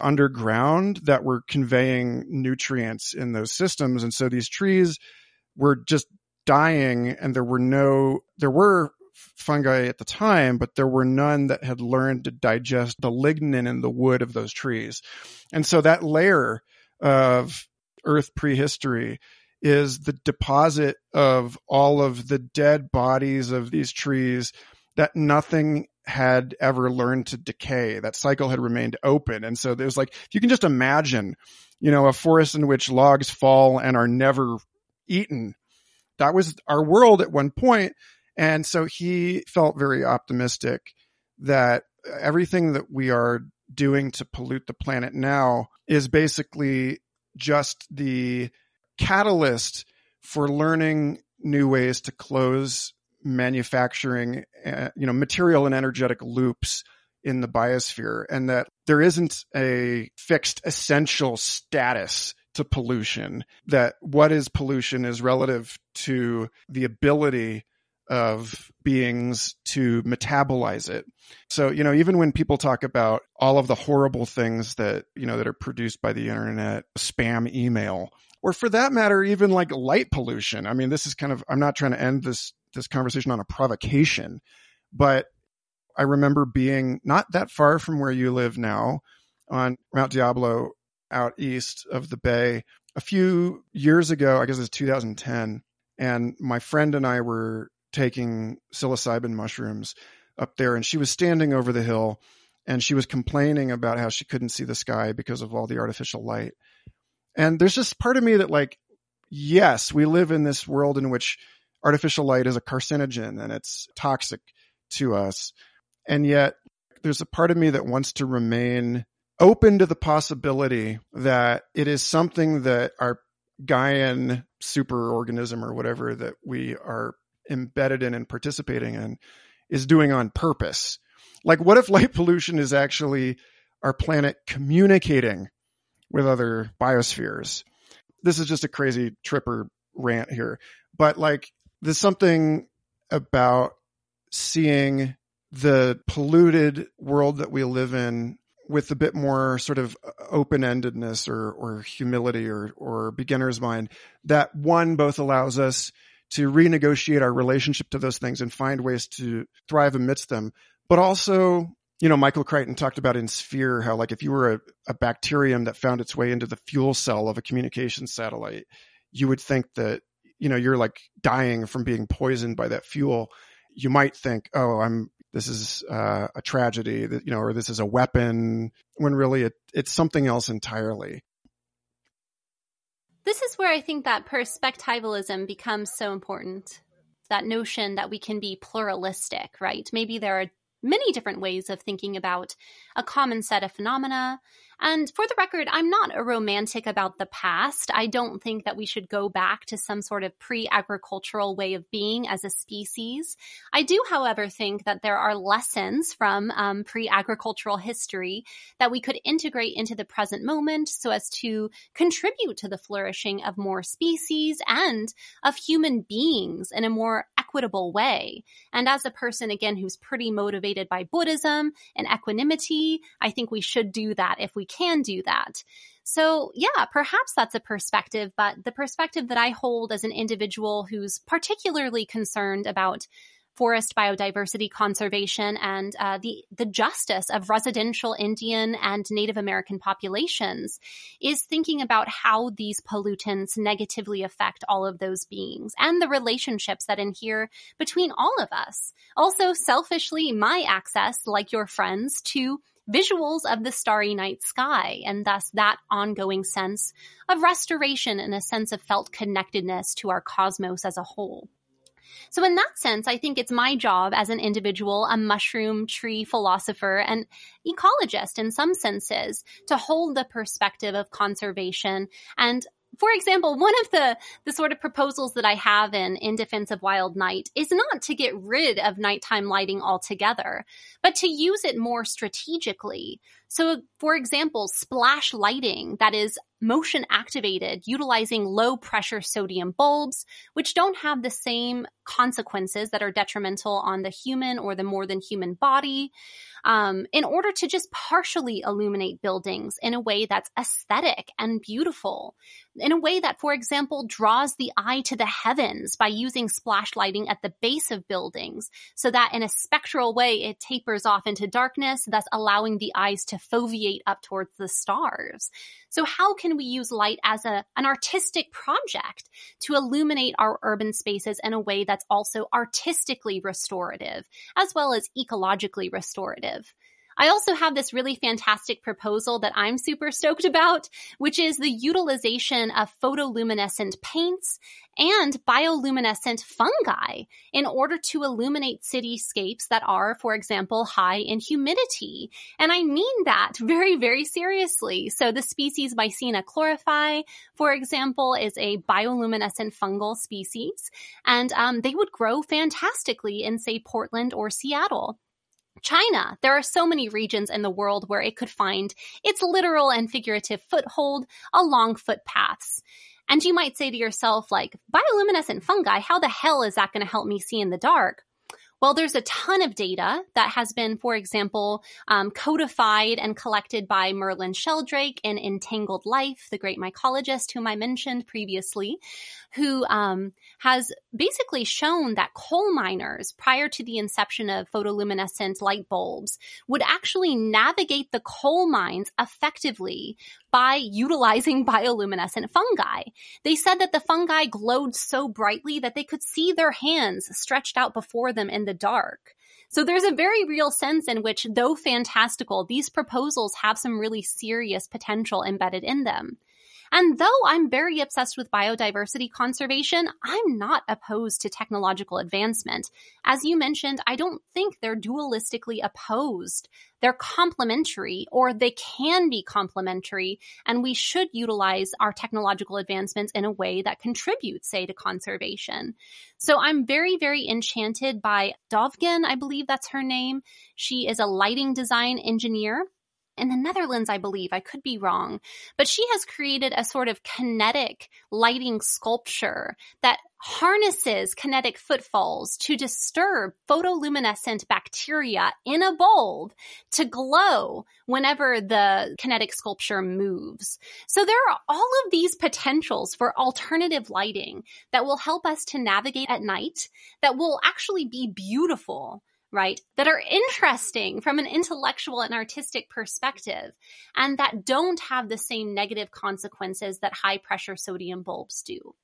underground that were conveying nutrients in those systems. And so these trees were just dying and there were no, there were fungi at the time, but there were none that had learned to digest the lignin in the wood of those trees. And so that layer of earth prehistory is the deposit of all of the dead bodies of these trees that nothing had ever learned to decay. That cycle had remained open. And so there's like, you can just imagine, you know, a forest in which logs fall and are never eaten. That was our world at one point. And so he felt very optimistic that everything that we are doing to pollute the planet now is basically just the catalyst for learning new ways to close manufacturing, uh, you know, material and energetic loops in the biosphere and that there isn't a fixed essential status to pollution, that what is pollution is relative to the ability of beings to metabolize it. So, you know, even when people talk about all of the horrible things that, you know, that are produced by the internet, spam email, or for that matter, even like light pollution. I mean, this is kind of, I'm not trying to end this this conversation on a provocation, but I remember being not that far from where you live now on Mount Diablo out east of the bay a few years ago, I guess it was 2010. And my friend and I were taking psilocybin mushrooms up there and she was standing over the hill and she was complaining about how she couldn't see the sky because of all the artificial light. And there's just part of me that like, yes, we live in this world in which artificial light is a carcinogen and it's toxic to us. And yet there's a part of me that wants to remain open to the possibility that it is something that our Gaian superorganism or whatever that we are embedded in and participating in is doing on purpose. Like, what if light pollution is actually our planet communicating with other biospheres? This is just a crazy tripper rant here, but like, there's something about seeing the polluted world that we live in with a bit more sort of open-endedness or, or humility or, or beginner's mind that one both allows us to renegotiate our relationship to those things and find ways to thrive amidst them. But also, you know, Michael Crichton talked about in Sphere how like if you were a, a bacterium that found its way into the fuel cell of a communication satellite, you would think that you know you're like dying from being poisoned by that fuel you might think oh i'm this is uh, a tragedy that you know or this is a weapon when really it, it's something else entirely. This is where i think that perspectivalism becomes so important. That notion that we can be pluralistic right? Maybe there are many different ways of thinking about a common set of phenomena and for the record, I'm not a romantic about the past. I don't think that we should go back to some sort of pre agricultural way of being as a species. I do, however, think that there are lessons from um, pre agricultural history that we could integrate into the present moment so as to contribute to the flourishing of more species and of human beings in a more equitable way. And as a person, again, who's pretty motivated by Buddhism and equanimity, I think we should do that if we can do that. So, yeah, perhaps that's a perspective, but the perspective that I hold as an individual who's particularly concerned about forest biodiversity conservation and uh, the the justice of residential Indian and Native American populations is thinking about how these pollutants negatively affect all of those beings and the relationships that inhere between all of us. Also, selfishly, my access, like your friends, to visuals of the starry night sky, and thus that ongoing sense of restoration and a sense of felt connectedness to our cosmos as a whole. So in that sense, I think it's my job as an individual, a mushroom tree philosopher and ecologist in some senses to hold the perspective of conservation and for example, one of the, the sort of proposals that I have in In Defense of Wild Night is not to get rid of nighttime lighting altogether, but to use it more strategically. So, for example, splash lighting that is motion activated utilizing low pressure sodium bulbs, which don't have the same consequences that are detrimental on the human or the more than human body, um, in order to just partially illuminate buildings in a way that's aesthetic and beautiful, in a way that, for example, draws the eye to the heavens by using splash lighting at the base of buildings, so that in a spectral way it tapers off into darkness, thus allowing the eyes to foveate up towards the stars. So how can we use light as a, an artistic project to illuminate our urban spaces in a way that's also artistically restorative as well as ecologically restorative? I also have this really fantastic proposal that I'm super stoked about, which is the utilization of photoluminescent paints and bioluminescent fungi in order to illuminate cityscapes that are, for example, high in humidity. And I mean that very, very seriously. So the species Mycena chlorophos, for example, is a bioluminescent fungal species, and um, they would grow fantastically in, say, Portland or Seattle. China. There are so many regions in the world where it could find its literal and figurative foothold along footpaths. And you might say to yourself, like, bioluminescent fungi, how the hell is that going to help me see in the dark? Well, there's a ton of data that has been, for example, um, codified and collected by Merlin Sheldrake in Entangled Life, the great mycologist whom I mentioned previously, who um, has basically shown that coal miners, prior to the inception of photoluminescent light bulbs, would actually navigate the coal mines effectively by utilizing *laughs* bioluminescent fungi. They said that the fungi glowed so brightly that they could see their hands stretched out before them in the dark. So there's a very real sense in which, though fantastical, these proposals have some really serious potential embedded in them. And though I'm very obsessed with biodiversity conservation, I'm not opposed to technological advancement. As you mentioned, I don't think they're dualistically opposed. They're complementary or they can be complementary and we should utilize our technological advancements in a way that contributes, say, to conservation. So I'm very, very enchanted by Dovgen, I believe that's her name. She is a lighting design engineer in the Netherlands, I believe. I could be wrong. But she has created a sort of kinetic lighting sculpture that harnesses kinetic footfalls to disturb photoluminescent bacteria in a bulb to glow whenever the kinetic sculpture moves. So there are all of these potentials for alternative lighting that will help us to navigate at night that will actually be beautiful right? That are interesting from an intellectual and artistic perspective and that don't have the same negative consequences that high pressure sodium bulbs do.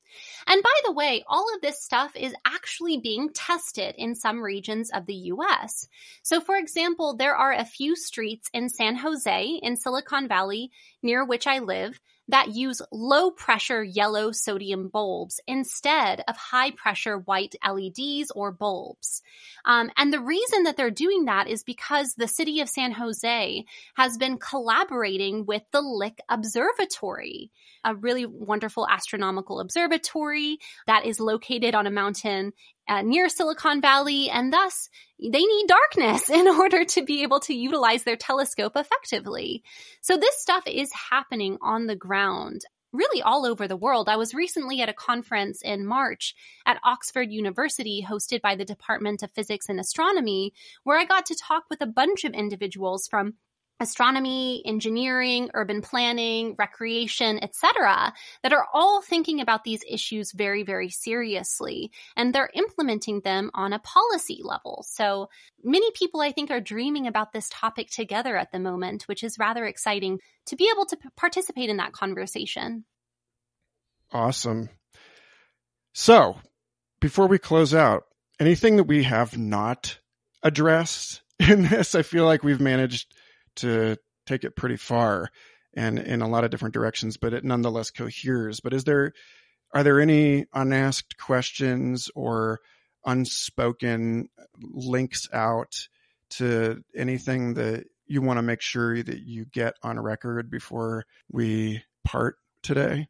And by the way, all of this stuff is actually being tested in some regions of the US. So for example, there are a few streets in San Jose in Silicon Valley near which I live that use low pressure yellow sodium bulbs instead of high pressure white LEDs or bulbs. Um, and the reason that they're doing that is because the city of San Jose has been collaborating with the Lick Observatory, a really wonderful astronomical observatory that is located on a mountain uh, near Silicon Valley, and thus they need darkness *laughs* in order to be able to utilize their telescope effectively. So this stuff is happening on the ground really all over the world. I was recently at a conference in March at Oxford University hosted by the Department of Physics and Astronomy, where I got to talk with a bunch of individuals from astronomy, engineering, urban planning, recreation, etc., that are all thinking about these issues very, very seriously. And they're implementing them on a policy level. So many people, I think, are dreaming about this topic together at the moment, which is rather exciting to be able to p- participate in that conversation. Awesome. So before we close out, anything that we have not addressed *laughs* in this, I feel like we've managed to take it pretty far and in a lot of different directions, but it nonetheless coheres. But is there, are there any unasked questions or unspoken links out to anything that you want to make sure that you get on record before we part today?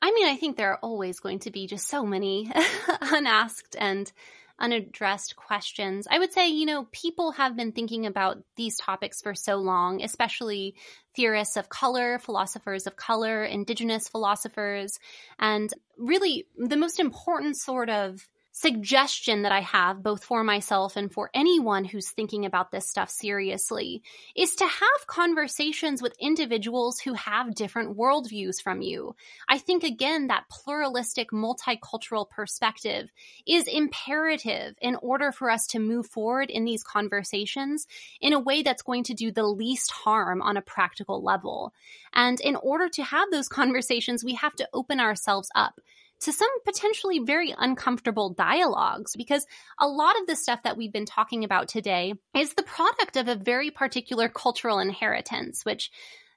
I mean, I think there are always going to be just so many *laughs* unasked and unaddressed questions. I would say, you know, people have been thinking about these topics for so long, especially theorists of color, philosophers of color, indigenous philosophers. And really, the most important sort of suggestion that I have, both for myself and for anyone who's thinking about this stuff seriously, is to have conversations with individuals who have different worldviews from you. I think, again, that pluralistic, multicultural perspective is imperative in order for us to move forward in these conversations in a way that's going to do the least harm on a practical level. And in order to have those *laughs* conversations, we have to open ourselves up to some potentially very uncomfortable dialogues because a lot of the stuff that we've been talking about today is the product of a very particular cultural inheritance, which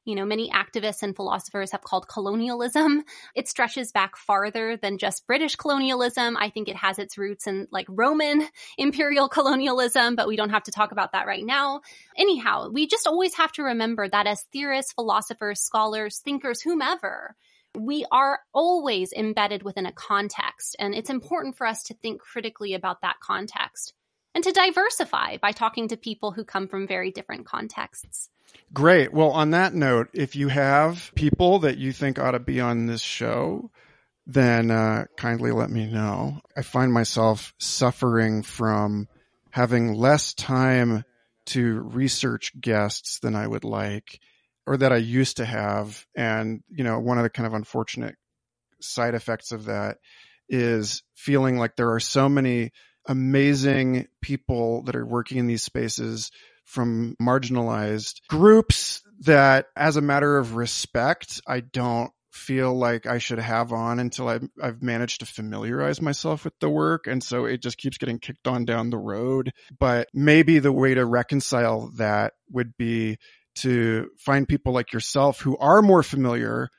you know, many activists and philosophers have called colonialism. It stretches back farther than just British colonialism. I think it has its roots in like Roman *laughs* imperial colonialism, but we don't have to talk about that right now. Anyhow, we just always have to remember that as theorists, philosophers, scholars, thinkers, whomever, we are always embedded within a context, and it's important for us to think critically about that context and to diversify by talking to people who come from very different contexts. Great. Well, on that note, if you have people that you think ought to be on this show, then uh, kindly let me know. I find myself suffering from having less time to research guests than I would like or that I used to have. And, you know, one of the kind of unfortunate side effects of that is feeling like there are so many amazing people that are working in these spaces from marginalized groups that as a matter of respect, I don't feel like I should have on until I've, I've managed to familiarize myself with the work. And so it just keeps getting kicked on down the road. But maybe the way to reconcile that would be to find people like yourself who are more familiar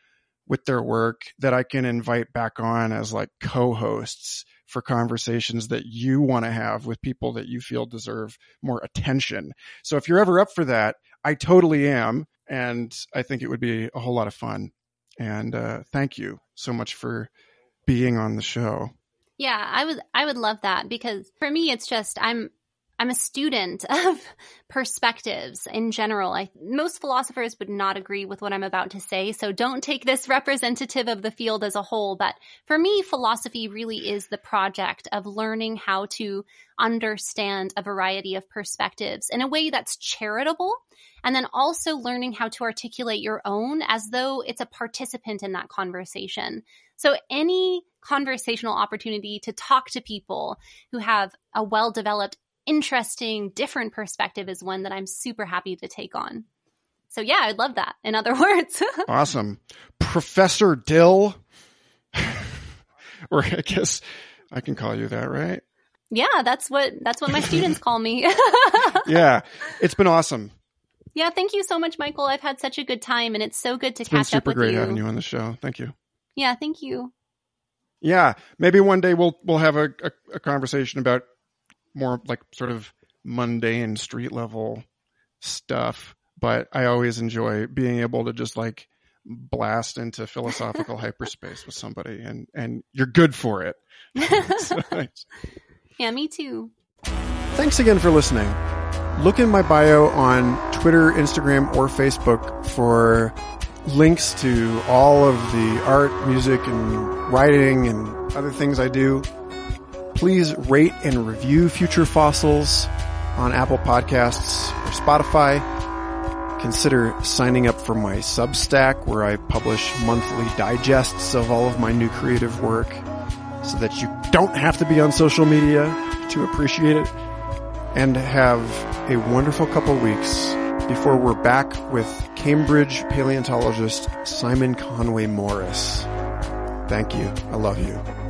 with their work that I can invite back on as like co-hosts for conversations that you want to have with people that you feel deserve more attention. So if you're ever up for that, I totally am. And I think it would be a whole lot of fun. And uh, thank you so much for being on the show. Yeah, I would I would love that because for me it's just I'm I'm a student *laughs* of perspectives in general. I, most philosophers would not agree with what I'm about to say, so don't take this *laughs* representative of the field as a whole. But for me, philosophy really is the project of learning how to understand a variety of perspectives in a way that's charitable, and then also learning how to articulate your own as though it's a participant in that conversation. So any conversational opportunity to talk to people who have a well developed interesting, different perspective is one that I'm super happy to take on. So yeah, I'd love that. In other *laughs* words, awesome, Professor Dill, *laughs* or I guess I can call you that, right? Yeah, that's what that's what my *laughs* students call me. yeah, it's been awesome. Yeah, thank you so much, Michael. I've had such a good time, and it's so good to it's catch up with you. Super great having you on the show. Thank you. Yeah, thank you. Yeah, maybe one day we'll we'll have a, a, a conversation about more like sort of mundane street level stuff, but I always enjoy being able to just like blast into philosophical *laughs* hyperspace with somebody and and you're good for it. *laughs* so, yeah, me too. Thanks again for listening. Look in my bio on Twitter, Instagram, or Facebook for links to all of the art, music, and writing and other things I do please rate and review Future Fossils on Apple Podcasts or Spotify. consider signing up for my Substack where I publish monthly digests of all of my new creative work so that you don't have to be on social media to appreciate it and have a wonderful couple weeks before we're back with Cambridge paleontologist Simon Conway Morris. Thank you. I love you.